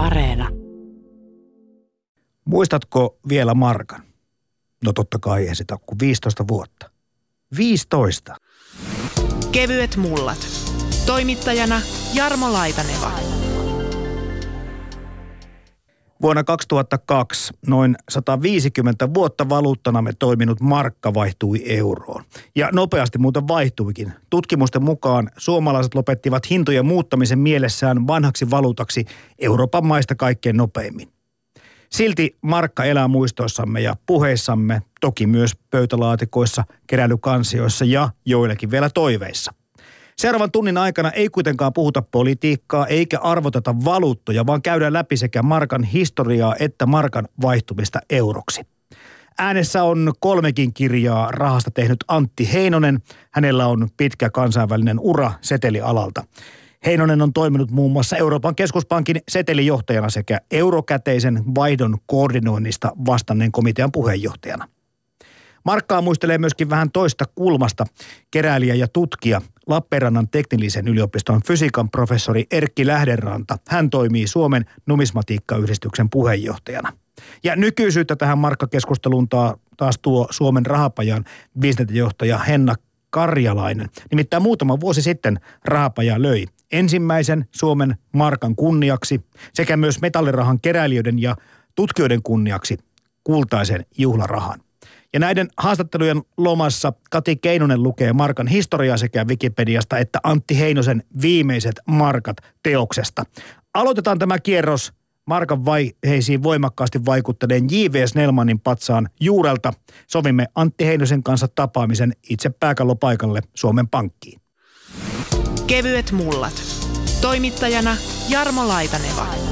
Areena. Muistatko vielä Markan? No totta kai ei sitä kuin 15 vuotta. 15! Kevyet mullat. Toimittajana Jarmo Laitaneva. Vuonna 2002 noin 150 vuotta valuuttanamme toiminut markka vaihtui euroon. Ja nopeasti muuten vaihtuikin. Tutkimusten mukaan suomalaiset lopettivat hintojen muuttamisen mielessään vanhaksi valuutaksi Euroopan maista kaikkein nopeimmin. Silti markka elää muistoissamme ja puheissamme, toki myös pöytälaatikoissa, keräilykansioissa ja joillekin vielä toiveissa. Seuraavan tunnin aikana ei kuitenkaan puhuta politiikkaa eikä arvoteta valuuttoja, vaan käydään läpi sekä markan historiaa että markan vaihtumista euroksi. Äänessä on kolmekin kirjaa rahasta tehnyt Antti Heinonen. Hänellä on pitkä kansainvälinen ura setelialalta. Heinonen on toiminut muun muassa Euroopan keskuspankin setelijohtajana sekä eurokäteisen vaihdon koordinoinnista vastanneen komitean puheenjohtajana. Markkaa muistelee myöskin vähän toista kulmasta keräilijä ja tutkija Lappeenrannan teknillisen yliopiston fysiikan professori Erkki Lähdenranta. Hän toimii Suomen numismatiikkayhdistyksen puheenjohtajana. Ja nykyisyyttä tähän markkakeskusteluun taas tuo Suomen rahapajan bisnesjohtaja Henna Karjalainen. Nimittäin muutama vuosi sitten rahapaja löi ensimmäisen Suomen markan kunniaksi sekä myös metallirahan keräilijöiden ja tutkijoiden kunniaksi kultaisen juhlarahan. Ja näiden haastattelujen lomassa Kati Keinonen lukee Markan historiaa sekä Wikipediasta että Antti Heinosen viimeiset Markat teoksesta. Aloitetaan tämä kierros Markan vaiheisiin voimakkaasti vaikuttaneen J.V. Snellmanin patsaan juurelta. Sovimme Antti Heinosen kanssa tapaamisen itse pääkallopaikalle Suomen Pankkiin. Kevyet mullat. Toimittajana Jarmo Laitaneva.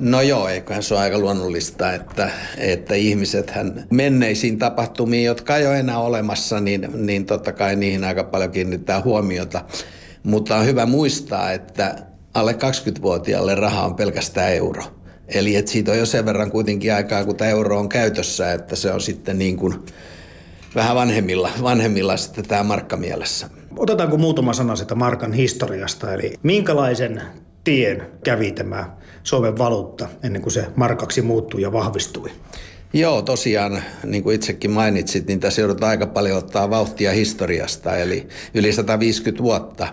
No joo, eiköhän se ole aika luonnollista, että, että ihmiset hän menneisiin tapahtumiin, jotka ei ole enää olemassa, niin, niin totta kai niihin aika paljon kiinnittää huomiota. Mutta on hyvä muistaa, että alle 20-vuotiaalle raha on pelkästään euro. Eli että siitä on jo sen verran kuitenkin aikaa, kun tämä euro on käytössä, että se on sitten niin kuin vähän vanhemmilla, vanhemmilla sitten tämä markka mielessä. Otetaanko muutama sana sitä markan historiasta, eli minkälaisen tien kävi tämä Suomen valuutta ennen kuin se markaksi muuttui ja vahvistui? Joo, tosiaan, niin kuin itsekin mainitsit, niin tässä joudutaan aika paljon ottaa vauhtia historiasta, eli yli 150 vuotta.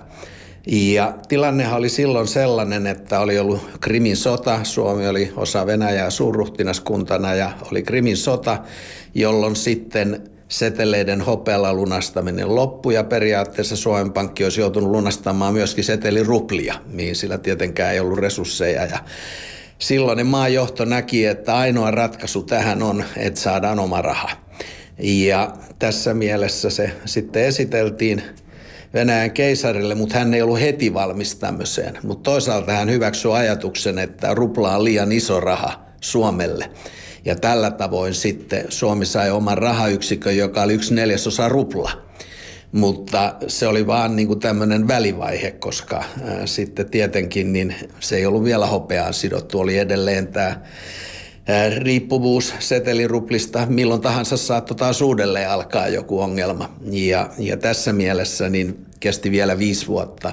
Ja tilannehan oli silloin sellainen, että oli ollut Krimin sota, Suomi oli osa Venäjää suurruhtinaskuntana ja oli Krimin sota, jolloin sitten seteleiden hopealla lunastaminen loppu ja periaatteessa Suomen Pankki olisi joutunut lunastamaan myöskin seteliruplia, mihin sillä tietenkään ei ollut resursseja. Ja silloin maajohto näki, että ainoa ratkaisu tähän on, että saadaan oma raha. Ja tässä mielessä se sitten esiteltiin Venäjän keisarille, mutta hän ei ollut heti valmis tämmöiseen. Mutta toisaalta hän hyväksyi ajatuksen, että rupla on liian iso raha Suomelle. Ja tällä tavoin sitten Suomi sai oman rahayksikön, joka oli yksi neljäsosa rupla. Mutta se oli vaan niin kuin tämmöinen välivaihe, koska ää, sitten tietenkin niin se ei ollut vielä hopeaan sidottu. Oli edelleen tämä riippuvuus seteliruplista, milloin tahansa saattoi taas uudelleen alkaa joku ongelma. Ja, ja tässä mielessä niin kesti vielä viisi vuotta.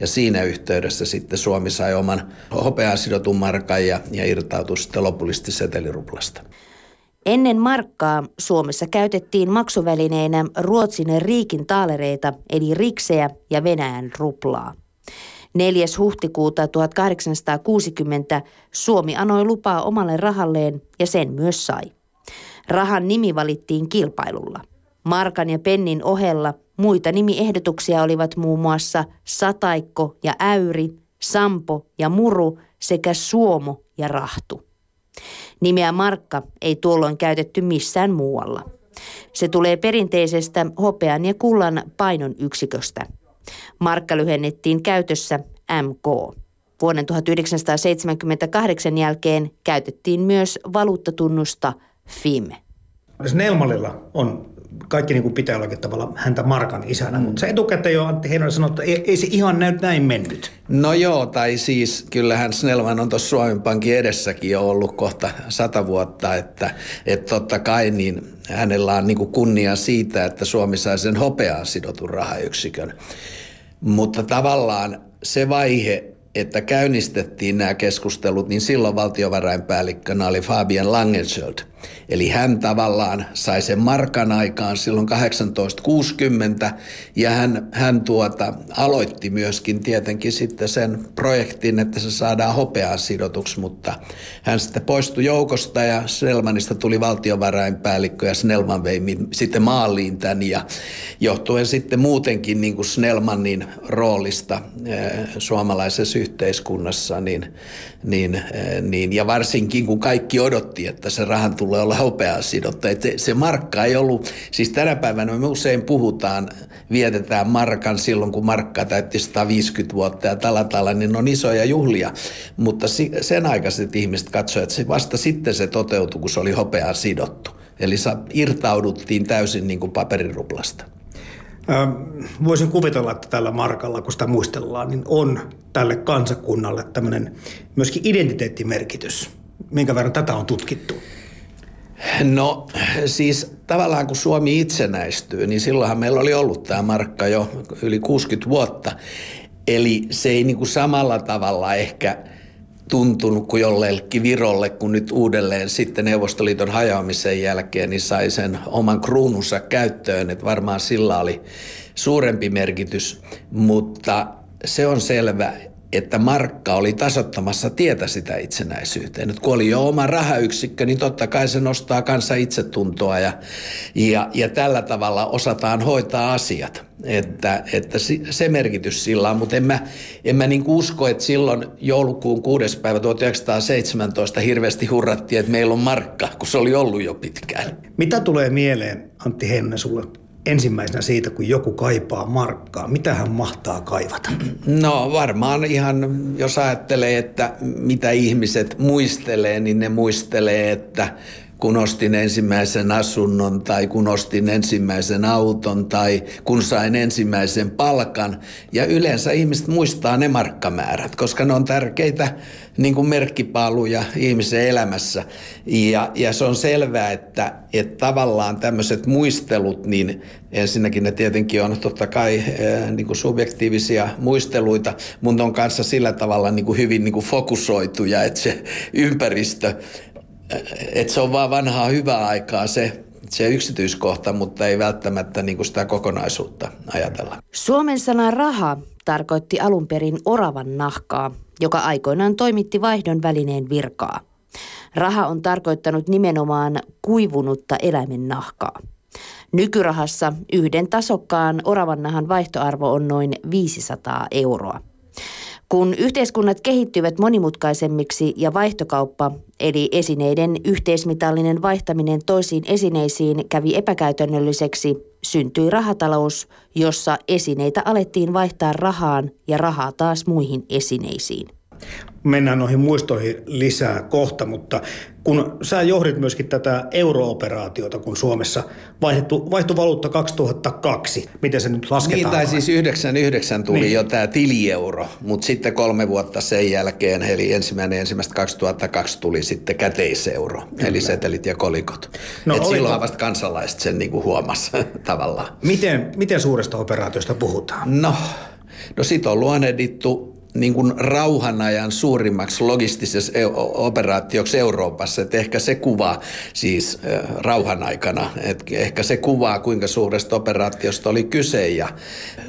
Ja siinä yhteydessä sitten Suomi sai oman hopeaan sidotun markan ja, ja irtautui sitten lopullisesti seteliruplasta. Ennen markkaa Suomessa käytettiin maksuvälineinä Ruotsin riikin taalereita eli riksejä ja Venäjän ruplaa. 4. huhtikuuta 1860 Suomi anoi lupaa omalle rahalleen ja sen myös sai. Rahan nimi valittiin kilpailulla. Markan ja pennin ohella muita nimiehdotuksia olivat muun muassa Sataikko ja Äyri, Sampo ja Muru sekä Suomo ja Rahtu. Nimeä Markka ei tuolloin käytetty missään muualla. Se tulee perinteisestä hopean ja kullan painon yksiköstä. Markka lyhennettiin käytössä MK. Vuoden 1978 jälkeen käytettiin myös valuuttatunnusta FIM. Snellmalilla on kaikki niin kuin pitää jollakin tavalla häntä Markan isänä, mm. mutta se etukäteen jo Antti Heinonen sanoi, että ei, ei se ihan näy näin mennyt. No joo, tai siis kyllähän Snellman on tuossa Suomen Pankin edessäkin jo ollut kohta sata vuotta, että, että totta kai niin hänellä on niin kuin kunnia siitä, että Suomi sai sen hopeaan sidotun rahayksikön. Mutta tavallaan se vaihe, että käynnistettiin nämä keskustelut, niin silloin valtiovarainpäällikkönä oli Fabian Langenschöld. Eli hän tavallaan sai sen markan aikaan silloin 1860 ja hän, hän tuota, aloitti myöskin tietenkin sitten sen projektin, että se saadaan hopeaa sidotuksi, mutta hän sitten poistui joukosta ja Snellmanista tuli valtiovarainpäällikkö ja Snellman vei sitten maaliin tämän ja johtuen sitten muutenkin niin kuin Snellmanin roolista eh, suomalaisessa yhteiskunnassa, niin, niin, eh, niin, ja varsinkin kun kaikki odotti, että se rahan tulee olla hopeaa sidotta. Että se markka ei ollut, siis tänä päivänä me usein puhutaan, vietetään markan silloin, kun markka täytti 150 vuotta ja tällä tavalla, niin on isoja juhlia. Mutta sen aikaiset ihmiset katsoivat, että se vasta sitten se toteutui, kun se oli hopeaa sidottu. Eli irtauduttiin täysin niin kuin paperiruplasta. Voisin kuvitella, että tällä markalla, kun sitä muistellaan, niin on tälle kansakunnalle tämmöinen myöskin identiteettimerkitys. Minkä verran tätä on tutkittu? No siis tavallaan kun Suomi itsenäistyy, niin silloinhan meillä oli ollut tämä markka jo yli 60 vuotta. Eli se ei niin kuin samalla tavalla ehkä tuntunut kuin jollekin Virolle, kun nyt uudelleen sitten Neuvostoliiton hajoamisen jälkeen niin sai sen oman kruununsa käyttöön. Että varmaan sillä oli suurempi merkitys, mutta se on selvä, että markka oli tasottamassa tietä sitä itsenäisyyteen. Nyt kun oli jo oma rahayksikkö, niin totta kai se nostaa kanssa itsetuntoa ja, ja, ja tällä tavalla osataan hoitaa asiat. Että, että se merkitys sillä on, mutta en mä, en mä niin usko, että silloin joulukuun 6. päivä 1917 hirveästi hurrattiin, että meillä on markka, kun se oli ollut jo pitkään. Mitä tulee mieleen, Antti Henne, sulle ensimmäisenä siitä, kun joku kaipaa markkaa? Mitä hän mahtaa kaivata? No varmaan ihan, jos ajattelee, että mitä ihmiset muistelee, niin ne muistelee, että kun ostin ensimmäisen asunnon tai kun ostin ensimmäisen auton tai kun sain ensimmäisen palkan. Ja yleensä ihmiset muistaa ne markkamäärät, koska ne on tärkeitä niin kuin merkkipaaluja ihmisen elämässä. Ja, ja se on selvää, että, että tavallaan tämmöiset muistelut, niin ensinnäkin ne tietenkin on totta kai eh, niin kuin subjektiivisia muisteluita, mutta on kanssa sillä tavalla niin kuin hyvin niin kuin fokusoituja, että se ympäristö että se on vaan vanhaa hyvää aikaa se, se yksityiskohta, mutta ei välttämättä niin kuin sitä kokonaisuutta ajatella. Suomen sana raha tarkoitti alun perin oravan nahkaa, joka aikoinaan toimitti vaihdon välineen virkaa. Raha on tarkoittanut nimenomaan kuivunutta eläimen nahkaa. Nykyrahassa yhden tasokkaan oravannahan vaihtoarvo on noin 500 euroa. Kun yhteiskunnat kehittyvät monimutkaisemmiksi ja vaihtokauppa, eli esineiden yhteismitallinen vaihtaminen toisiin esineisiin kävi epäkäytännölliseksi, syntyi rahatalous, jossa esineitä alettiin vaihtaa rahaan ja rahaa taas muihin esineisiin mennään noihin muistoihin lisää kohta, mutta kun sä johdit myöskin tätä eurooperaatiota, kun Suomessa vaihdettu, vaihtui valuutta 2002, miten se nyt lasketaan? Niin, tai siis 99 tuli niin. jo tämä tilieuro, mutta sitten kolme vuotta sen jälkeen, eli ensimmäinen ensimmäistä 2002 tuli sitten käteiseuro, Kyllä. eli setelit ja kolikot. No, Et silloin vasta kansalaiset sen niinku huomasi tavallaan. Miten, miten suuresta operaatiosta puhutaan? No, no sit on luonnehdittu niin kuin rauhanajan suurimmaksi logistisessa operaatioksi Euroopassa. Että ehkä se kuvaa siis rauhan aikana, että ehkä se kuvaa kuinka suuresta operaatiosta oli kyse. Ja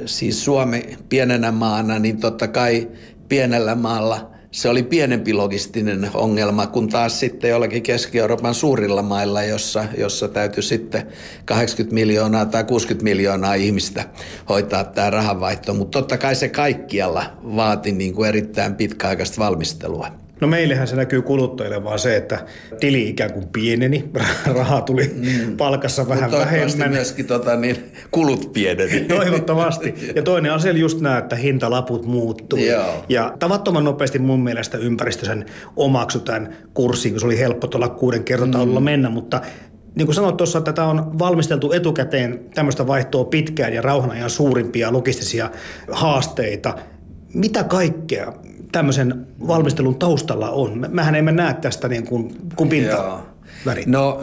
siis Suomi pienenä maana, niin totta kai pienellä maalla – se oli pienempi logistinen ongelma kuin taas sitten jollakin Keski-Euroopan suurilla mailla, jossa, jossa täytyy sitten 80 miljoonaa tai 60 miljoonaa ihmistä hoitaa tämä rahanvaihto. Mutta totta kai se kaikkialla vaati niin kuin erittäin pitkäaikaista valmistelua. No meillähän se näkyy kuluttajille vaan se, että tili ikään kuin pieneni, rahaa tuli mm. palkassa vähän Mutta vähemmän. myöskin tota, niin, kulut pieneni. Toivottavasti. Ja toinen asia just nämä, että hintalaput muuttuu. Ja tavattoman nopeasti mun mielestä ympäristö sen omaksui tämän kurssin, kun se oli helppo tuolla kuuden kertotaululla mm. mennä, mutta niin kuin sanoit tuossa, että tätä on valmisteltu etukäteen tämmöistä vaihtoa pitkään ja rauhanajan suurimpia logistisia haasteita. Mitä kaikkea tämmöisen valmistelun taustalla on? Mähän emme näe tästä niin kuin, kuin pinta. No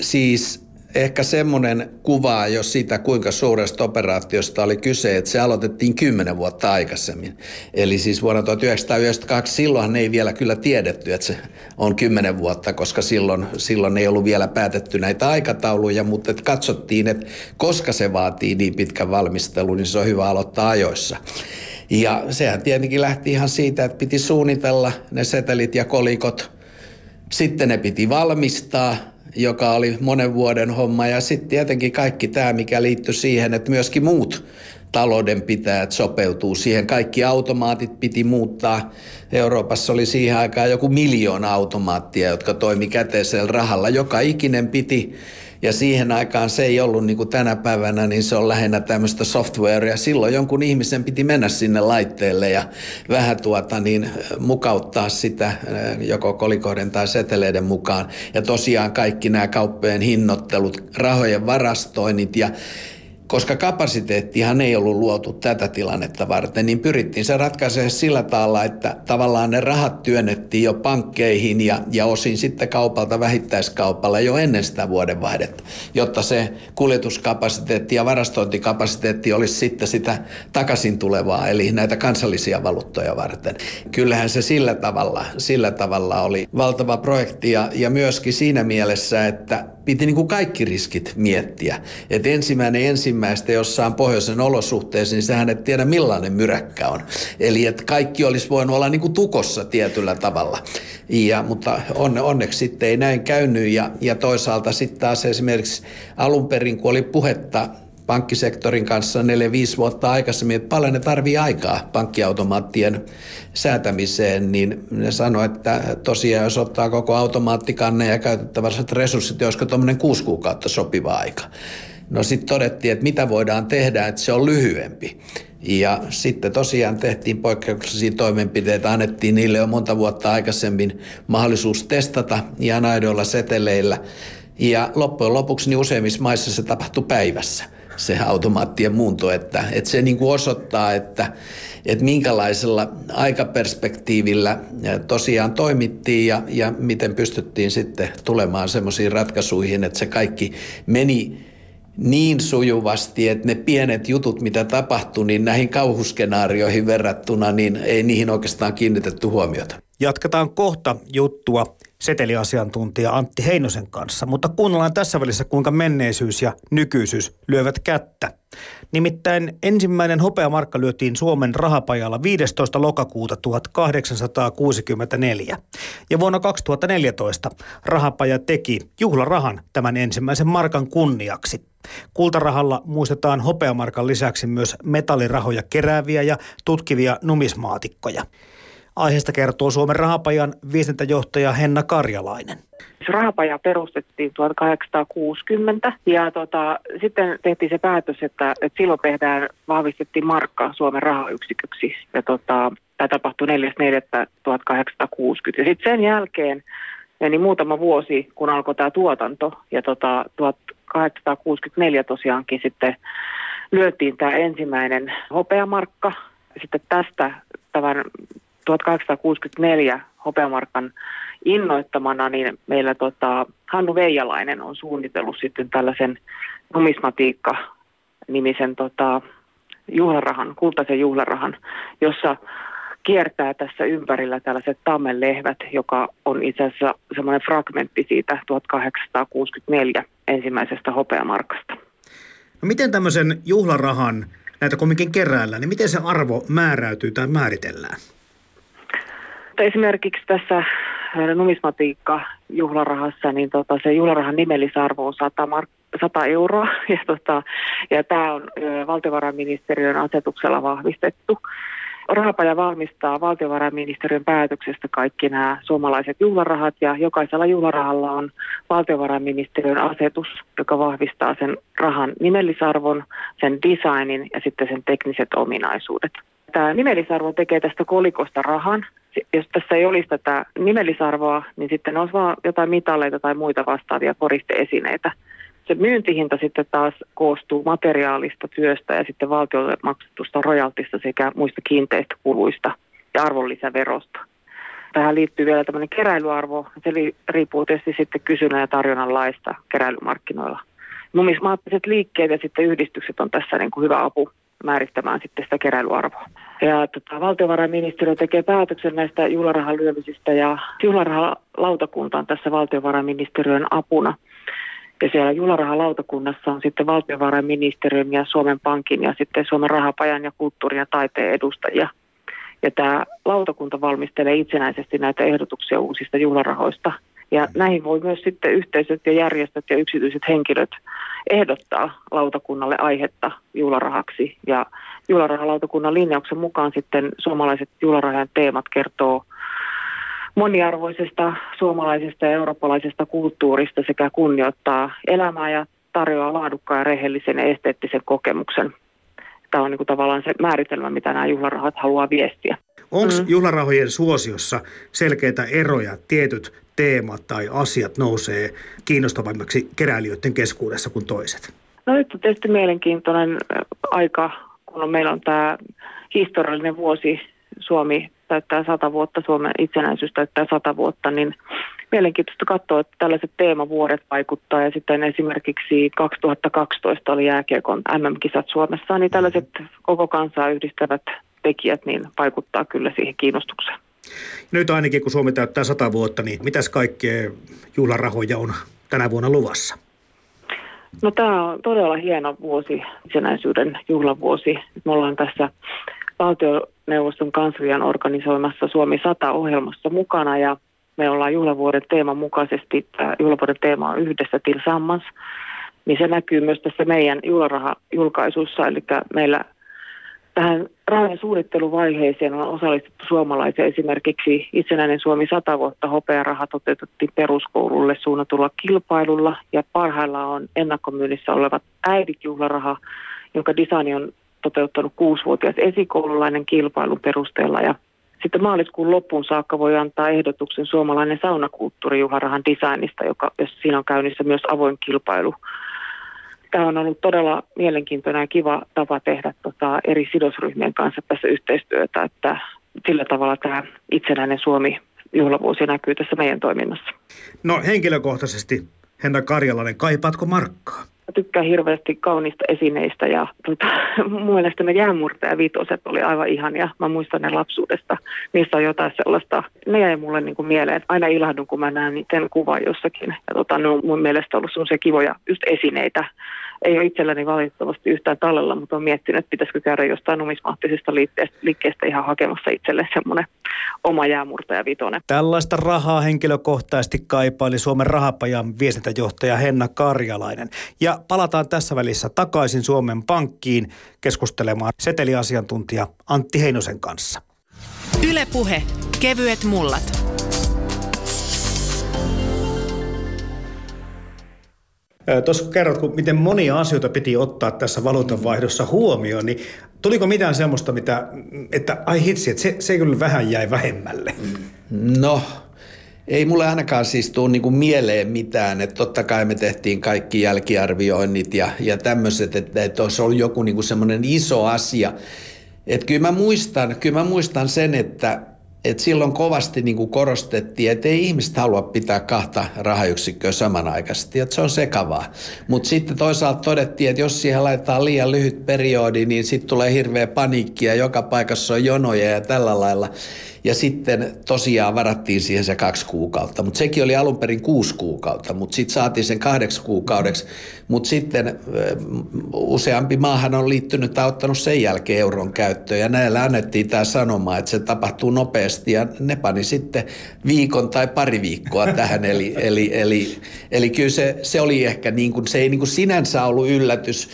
siis ehkä semmoinen kuva jo sitä, kuinka suuresta operaatiosta oli kyse, että se aloitettiin kymmenen vuotta aikaisemmin. Eli siis vuonna 1992 silloin ei vielä kyllä tiedetty, että se on kymmenen vuotta, koska silloin, silloin ei ollut vielä päätetty näitä aikatauluja, mutta että katsottiin, että koska se vaatii niin pitkän valmistelun, niin se on hyvä aloittaa ajoissa. Ja sehän tietenkin lähti ihan siitä, että piti suunnitella ne setelit ja kolikot. Sitten ne piti valmistaa, joka oli monen vuoden homma. Ja sitten tietenkin kaikki tämä, mikä liittyi siihen, että myöskin muut taloudenpitäjät sopeutuu siihen. Kaikki automaatit piti muuttaa. Euroopassa oli siihen aikaan joku miljoona automaattia, jotka toimi käteisellä rahalla. Joka ikinen piti ja siihen aikaan se ei ollut niin kuin tänä päivänä, niin se on lähinnä tämmöistä softwarea. Silloin jonkun ihmisen piti mennä sinne laitteelle ja vähän tuota niin mukauttaa sitä joko kolikoiden tai seteleiden mukaan. Ja tosiaan kaikki nämä kauppojen hinnoittelut, rahojen varastoinnit ja koska kapasiteettihan ei ollut luotu tätä tilannetta varten, niin pyrittiin se ratkaisemaan sillä tavalla, että tavallaan ne rahat työnnettiin jo pankkeihin ja, ja osin sitten kaupalta vähittäiskaupalla jo ennen sitä vuodenvaihdetta, jotta se kuljetuskapasiteetti ja varastointikapasiteetti olisi sitten sitä takaisin tulevaa, eli näitä kansallisia valuuttoja varten. Kyllähän se sillä tavalla, sillä tavalla oli valtava projekti ja, ja myöskin siinä mielessä, että piti niin kuin kaikki riskit miettiä. Et ensimmäinen ensimmäistä jossain pohjoisen olosuhteessa, niin sehän et tiedä millainen myräkkä on. Eli että kaikki olisi voinut olla niin kuin tukossa tietyllä tavalla. Ja, mutta onne, onneksi sitten ei näin käynyt ja, ja toisaalta sitten taas esimerkiksi alun perin, kun oli puhetta pankkisektorin kanssa 4-5 vuotta aikaisemmin, että paljon ne tarvii aikaa pankkiautomaattien säätämiseen, niin ne sanoi, että tosiaan jos ottaa koko automaattikanne ja käytettävät resurssit, niin olisiko tuommoinen kuusi kuukautta sopiva aika. No sitten todettiin, että mitä voidaan tehdä, että se on lyhyempi. Ja sitten tosiaan tehtiin poikkeuksellisia toimenpiteitä, annettiin niille jo monta vuotta aikaisemmin mahdollisuus testata ja aidoilla seteleillä. Ja loppujen lopuksi niin useimmissa maissa se tapahtui päivässä se automaattien muunto, että, että se niin kuin osoittaa, että, että minkälaisella aikaperspektiivillä tosiaan toimittiin ja, ja miten pystyttiin sitten tulemaan semmoisiin ratkaisuihin, että se kaikki meni niin sujuvasti, että ne pienet jutut, mitä tapahtui, niin näihin kauhuskenaarioihin verrattuna, niin ei niihin oikeastaan kiinnitetty huomiota. Jatketaan kohta juttua seteliasiantuntija Antti Heinosen kanssa, mutta kuunnellaan tässä välissä, kuinka menneisyys ja nykyisyys lyövät kättä. Nimittäin ensimmäinen hopeamarkka lyötiin Suomen rahapajalla 15. lokakuuta 1864. Ja vuonna 2014 rahapaja teki juhlarahan tämän ensimmäisen markan kunniaksi. Kultarahalla muistetaan hopeamarkan lisäksi myös metallirahoja kerääviä ja tutkivia numismaatikkoja. Aiheesta kertoo Suomen rahapajan viestintäjohtaja Henna Karjalainen. Rahapaja perustettiin 1860 ja tota, sitten tehtiin se päätös, että, että silloin tehdään, vahvistettiin markka Suomen rahayksiköksi ja tota, tämä tapahtui 4.4.1860 ja sitten sen jälkeen meni muutama vuosi, kun alkoi tämä tuotanto ja tota, 1864 tosiaankin sitten lyötiin tämä ensimmäinen hopeamarkka. Sitten tästä tämän 1864 hopeamarkan innoittamana, niin meillä tota, Hannu Veijalainen on suunnitellut sitten tällaisen numismatiikka-nimisen tota, juhlarahan, kultaisen juhlarahan, jossa kiertää tässä ympärillä tällaiset tammenlehvät, joka on itse asiassa semmoinen fragmentti siitä 1864 ensimmäisestä hopeamarkasta. No miten tämmöisen juhlarahan, näitä kumminkin keräällä, niin miten se arvo määräytyy tai määritellään? Mutta esimerkiksi tässä numismatiikka-juhlarahassa, niin tota, se juhlarahan nimellisarvo on 100, mark- 100 euroa. Ja, tota, ja tämä on valtiovarainministeriön asetuksella vahvistettu. Rahapaja valmistaa valtiovarainministeriön päätöksestä kaikki nämä suomalaiset juhlarahat ja jokaisella juhlarahalla on valtiovarainministeriön asetus, joka vahvistaa sen rahan nimellisarvon, sen designin ja sitten sen tekniset ominaisuudet. Tämä nimellisarvo tekee tästä kolikosta rahan jos tässä ei olisi tätä nimellisarvoa, niin sitten olisi vaan jotain mitaleita tai muita vastaavia koristeesineitä. Se myyntihinta sitten taas koostuu materiaalista työstä ja sitten valtiolle maksetusta rojaltista sekä muista kiinteistökuluista ja arvonlisäverosta. Tähän liittyy vielä tämmöinen keräilyarvo. Se riippuu tietysti sitten kysynnän ja tarjonnan laista keräilymarkkinoilla. numismaattiset liikkeet ja sitten yhdistykset on tässä niin kuin hyvä apu määrittämään sitten sitä keräilyarvoa. Ja tota, valtiovarainministeriö tekee päätöksen näistä juhlarahan lyömisistä ja juhlarahalautakunta on tässä valtiovarainministeriön apuna. Ja siellä juhlarahalautakunnassa on sitten valtiovarainministeriön ja Suomen Pankin ja sitten Suomen rahapajan ja kulttuurin ja taiteen edustajia. Ja tämä lautakunta valmistelee itsenäisesti näitä ehdotuksia uusista juhlarahoista. Ja näihin voi myös sitten yhteisöt ja järjestöt ja yksityiset henkilöt ehdottaa lautakunnalle aihetta juhlarahaksi. Ja juhlarahalautakunnan linjauksen mukaan sitten suomalaiset juhlarahojen teemat kertoo moniarvoisesta suomalaisesta ja eurooppalaisesta kulttuurista sekä kunnioittaa elämää ja tarjoaa laadukkaan ja rehellisen ja esteettisen kokemuksen. Tämä on niin kuin tavallaan se määritelmä, mitä nämä juhlarahat haluaa viestiä. Onko mm. juhlarahojen suosiossa selkeitä eroja? Tietyt teemat tai asiat nousee kiinnostavammaksi keräilijöiden keskuudessa kuin toiset? No nyt on tietysti mielenkiintoinen aika, kun meillä on tämä historiallinen vuosi Suomi täyttää sata vuotta, Suomen itsenäisyys täyttää sata vuotta, niin mielenkiintoista katsoa, että tällaiset teemavuodet vaikuttaa. Ja sitten esimerkiksi 2012 oli jääkiekon MM-kisat Suomessa, niin tällaiset koko kansaa yhdistävät tekijät niin vaikuttaa kyllä siihen kiinnostukseen. Nyt ainakin kun Suomi täyttää sata vuotta, niin mitäs kaikkea juhlarahoja on tänä vuonna luvassa? No tämä on todella hieno vuosi, itsenäisyyden juhlavuosi. Me ollaan tässä valtioneuvoston kanslian organisoimassa Suomi 100-ohjelmassa mukana ja me ollaan juhlavuoden teeman mukaisesti, tämä juhlavuoden teema on yhdessä Tilsammans, niin se näkyy myös tässä meidän juhlaraha-julkaisussa, eli meillä tähän rahojen suunnitteluvaiheeseen on osallistuttu suomalaisia. Esimerkiksi itsenäinen Suomi 100 vuotta hopearaha toteutettiin peruskoululle suunnatulla kilpailulla ja parhaillaan on ennakkomyynnissä olevat äidit juhlaraha, jonka design on toteuttanut kuusivuotias esikoululainen kilpailun perusteella ja sitten maaliskuun loppuun saakka voi antaa ehdotuksen suomalainen saunakulttuuri Juharahan designista, joka, jos siinä on käynnissä myös avoin kilpailu. Tämä on ollut todella mielenkiintoinen ja kiva tapa tehdä tota, eri sidosryhmien kanssa tässä yhteistyötä, että sillä tavalla tämä itsenäinen Suomi juhlavuosi näkyy tässä meidän toiminnassa. No henkilökohtaisesti, Henna Karjalainen, kaipaatko markkaa? tykkään hirveästi kaunista esineistä ja tota, mun mielestä ne jäämurtajavitoset oli aivan ihania. Mä muistan ne lapsuudesta. Niissä on jotain sellaista, ne jäi mulle niin kuin mieleen. Aina ilahdun, kun mä näen niiden kuvan jossakin. Ja tota, ne on mun mielestä ollut sellaisia kivoja just esineitä ei ole itselläni valitettavasti yhtään tallella, mutta on miettinyt, että pitäisikö käydä jostain numismaattisesta liikkeestä, liikkeestä ihan hakemassa itselle semmoinen oma jäämurtaja vitonen. Tällaista rahaa henkilökohtaisesti kaipaili Suomen rahapajan viestintäjohtaja Henna Karjalainen. Ja palataan tässä välissä takaisin Suomen Pankkiin keskustelemaan seteliasiantuntija Antti Heinosen kanssa. Ylepuhe kevyet mullat. Tuossa kerrot, kun miten monia asioita piti ottaa tässä valuutanvaihdossa huomioon, niin tuliko mitään semmoista, mitä, että ai hitsi, että se, se kyllä vähän jäi vähemmälle? No, ei mulle ainakaan siis tule niinku mieleen mitään, että totta kai me tehtiin kaikki jälkiarvioinnit ja, ja tämmöiset, että, että olisi ollut joku niinku semmoinen iso asia. Että kyllä mä muistan, kyllä mä muistan sen, että et silloin kovasti niin kuin korostettiin, että ei ihmiset halua pitää kahta rahayksikköä samanaikaisesti, että se on sekavaa. Mutta sitten toisaalta todettiin, että jos siihen laitetaan liian lyhyt periodi, niin sitten tulee hirveä paniikki ja joka paikassa on jonoja ja tällä lailla. Ja sitten tosiaan varattiin siihen se kaksi kuukautta, mutta sekin oli alun perin kuusi kuukautta, mutta sitten saatiin sen kahdeksi kuukaudeksi. Mutta sitten useampi maahan on liittynyt tai ottanut sen jälkeen euron käyttöön ja näillä annettiin tämä sanoma, että se tapahtuu nopeasti ja ne pani sitten viikon tai pari viikkoa tähän. Eli, eli, eli, eli kyllä se, se oli ehkä niin kuin, se ei niin kuin sinänsä ollut yllätys,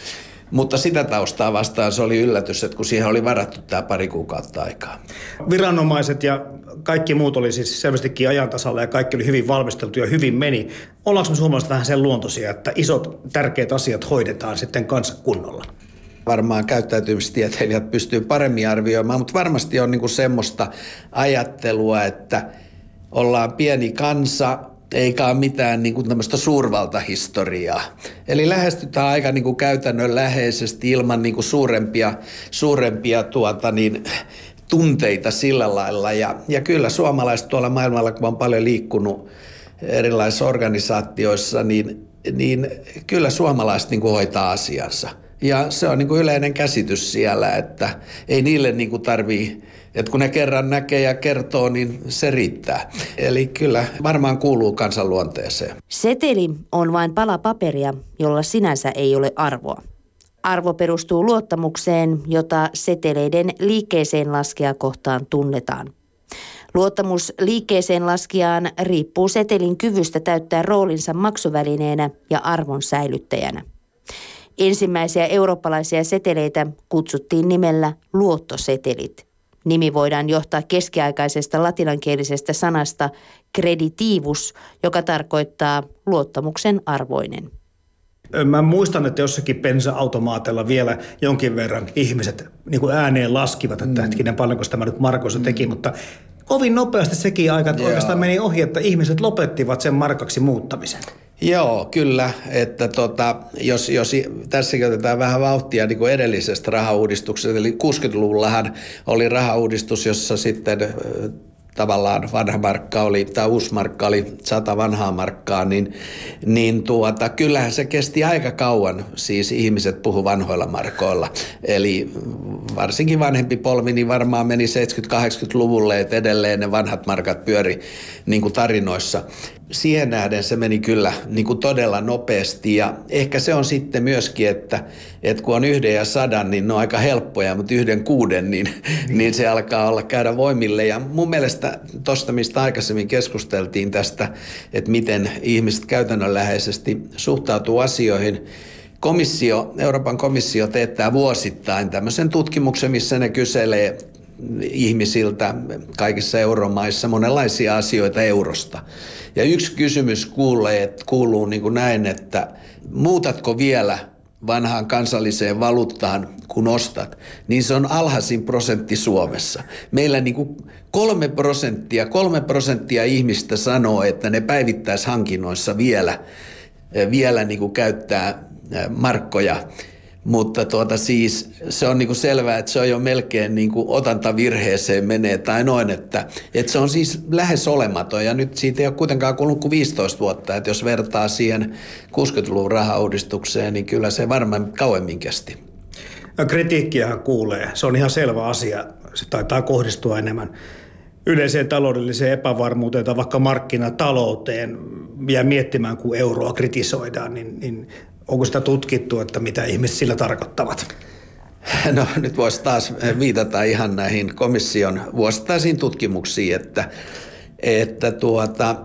mutta sitä taustaa vastaan se oli yllätys, että kun siihen oli varattu tämä pari kuukautta aikaa. Viranomaiset ja kaikki muut oli siis selvästikin ajantasalla ja kaikki oli hyvin valmisteltu ja hyvin meni. Ollaanko me suomalaiset vähän sen luontoisia, että isot tärkeät asiat hoidetaan sitten kanssa kunnolla? varmaan käyttäytymistieteilijät pystyy paremmin arvioimaan, mutta varmasti on niinku semmoista ajattelua, että ollaan pieni kansa, eikä ole mitään niin kuin tämmöistä suurvaltahistoriaa. Eli lähestytään aika niin kuin käytännönläheisesti ilman niin kuin suurempia, suurempia tuota niin, tunteita sillä lailla. Ja, ja kyllä suomalaiset tuolla maailmalla, kun on paljon liikkunut erilaisissa organisaatioissa, niin niin kyllä suomalaiset niin kuin hoitaa asiansa. Ja se on niin kuin yleinen käsitys siellä, että ei niille niin tarvii, että kun ne kerran näkee ja kertoo, niin se riittää. Eli kyllä varmaan kuuluu kansanluonteeseen. Seteli on vain pala paperia, jolla sinänsä ei ole arvoa. Arvo perustuu luottamukseen, jota seteleiden liikkeeseen laskea kohtaan tunnetaan. Luottamus liikkeeseen laskijaan riippuu setelin kyvystä täyttää roolinsa maksuvälineenä ja arvon säilyttäjänä. Ensimmäisiä eurooppalaisia seteleitä kutsuttiin nimellä luottosetelit. Nimi voidaan johtaa keskiaikaisesta latinankielisestä sanasta creditivus, joka tarkoittaa luottamuksen arvoinen. Mä muistan, että jossakin pensa-automaatilla vielä jonkin verran ihmiset niin kuin ääneen laskivat, että mm. hetkinen paljonko tämä nyt Markossa teki, mutta kovin nopeasti sekin aika, että oikeastaan meni ohi, että ihmiset lopettivat sen markaksi muuttamisen. Joo, kyllä. Että tota, jos, jos tässäkin otetaan vähän vauhtia niin kuin edellisestä rahauudistuksesta, eli 60-luvullahan oli rahauudistus, jossa sitten tavallaan vanha markka oli, tai uusi markka oli sata vanhaa markkaa, niin, niin tuota, kyllähän se kesti aika kauan, siis ihmiset puhu vanhoilla markoilla. Eli varsinkin vanhempi polvi, niin varmaan meni 70-80-luvulle, että edelleen ne vanhat markat pyöri niin kuin tarinoissa siihen nähden se meni kyllä niin kuin todella nopeasti ja ehkä se on sitten myöskin, että, että kun on yhden ja sadan, niin ne on aika helppoja, mutta yhden kuuden, niin, niin. niin se alkaa olla käydä voimille. Ja mun mielestä tuosta, mistä aikaisemmin keskusteltiin tästä, että miten ihmiset käytännönläheisesti suhtautuu asioihin, komissio, Euroopan komissio teettää vuosittain tämmöisen tutkimuksen, missä ne kyselee ihmisiltä kaikissa euromaissa monenlaisia asioita eurosta. Ja yksi kysymys kuulee, kuuluu niin kuin näin, että muutatko vielä vanhaan kansalliseen valuuttaan, kun ostat, niin se on alhaisin prosentti Suomessa. Meillä niin kuin kolme prosenttia, kolme prosenttia ihmistä sanoo, että ne päivittäishankinnoissa vielä, vielä niin kuin käyttää markkoja. Mutta tuota siis se on niinku selvää, että se on jo melkein niinku otantavirheeseen menee tai noin, että, että se on siis lähes olematon. Ja nyt siitä ei ole kuitenkaan kulunut kuin 15 vuotta, että jos vertaa siihen 60-luvun rahauudistukseen, niin kyllä se varmaan kauemmin kesti. Kritiikkiähän kuulee, se on ihan selvä asia, se taitaa kohdistua enemmän yleiseen taloudelliseen epävarmuuteen tai vaikka markkinatalouteen. Ja miettimään, kun euroa kritisoidaan, niin, niin Onko sitä tutkittu, että mitä ihmiset sillä tarkoittavat? No nyt voisi taas viitata ihan näihin komission vuosittaisiin tutkimuksiin, että, että tuota,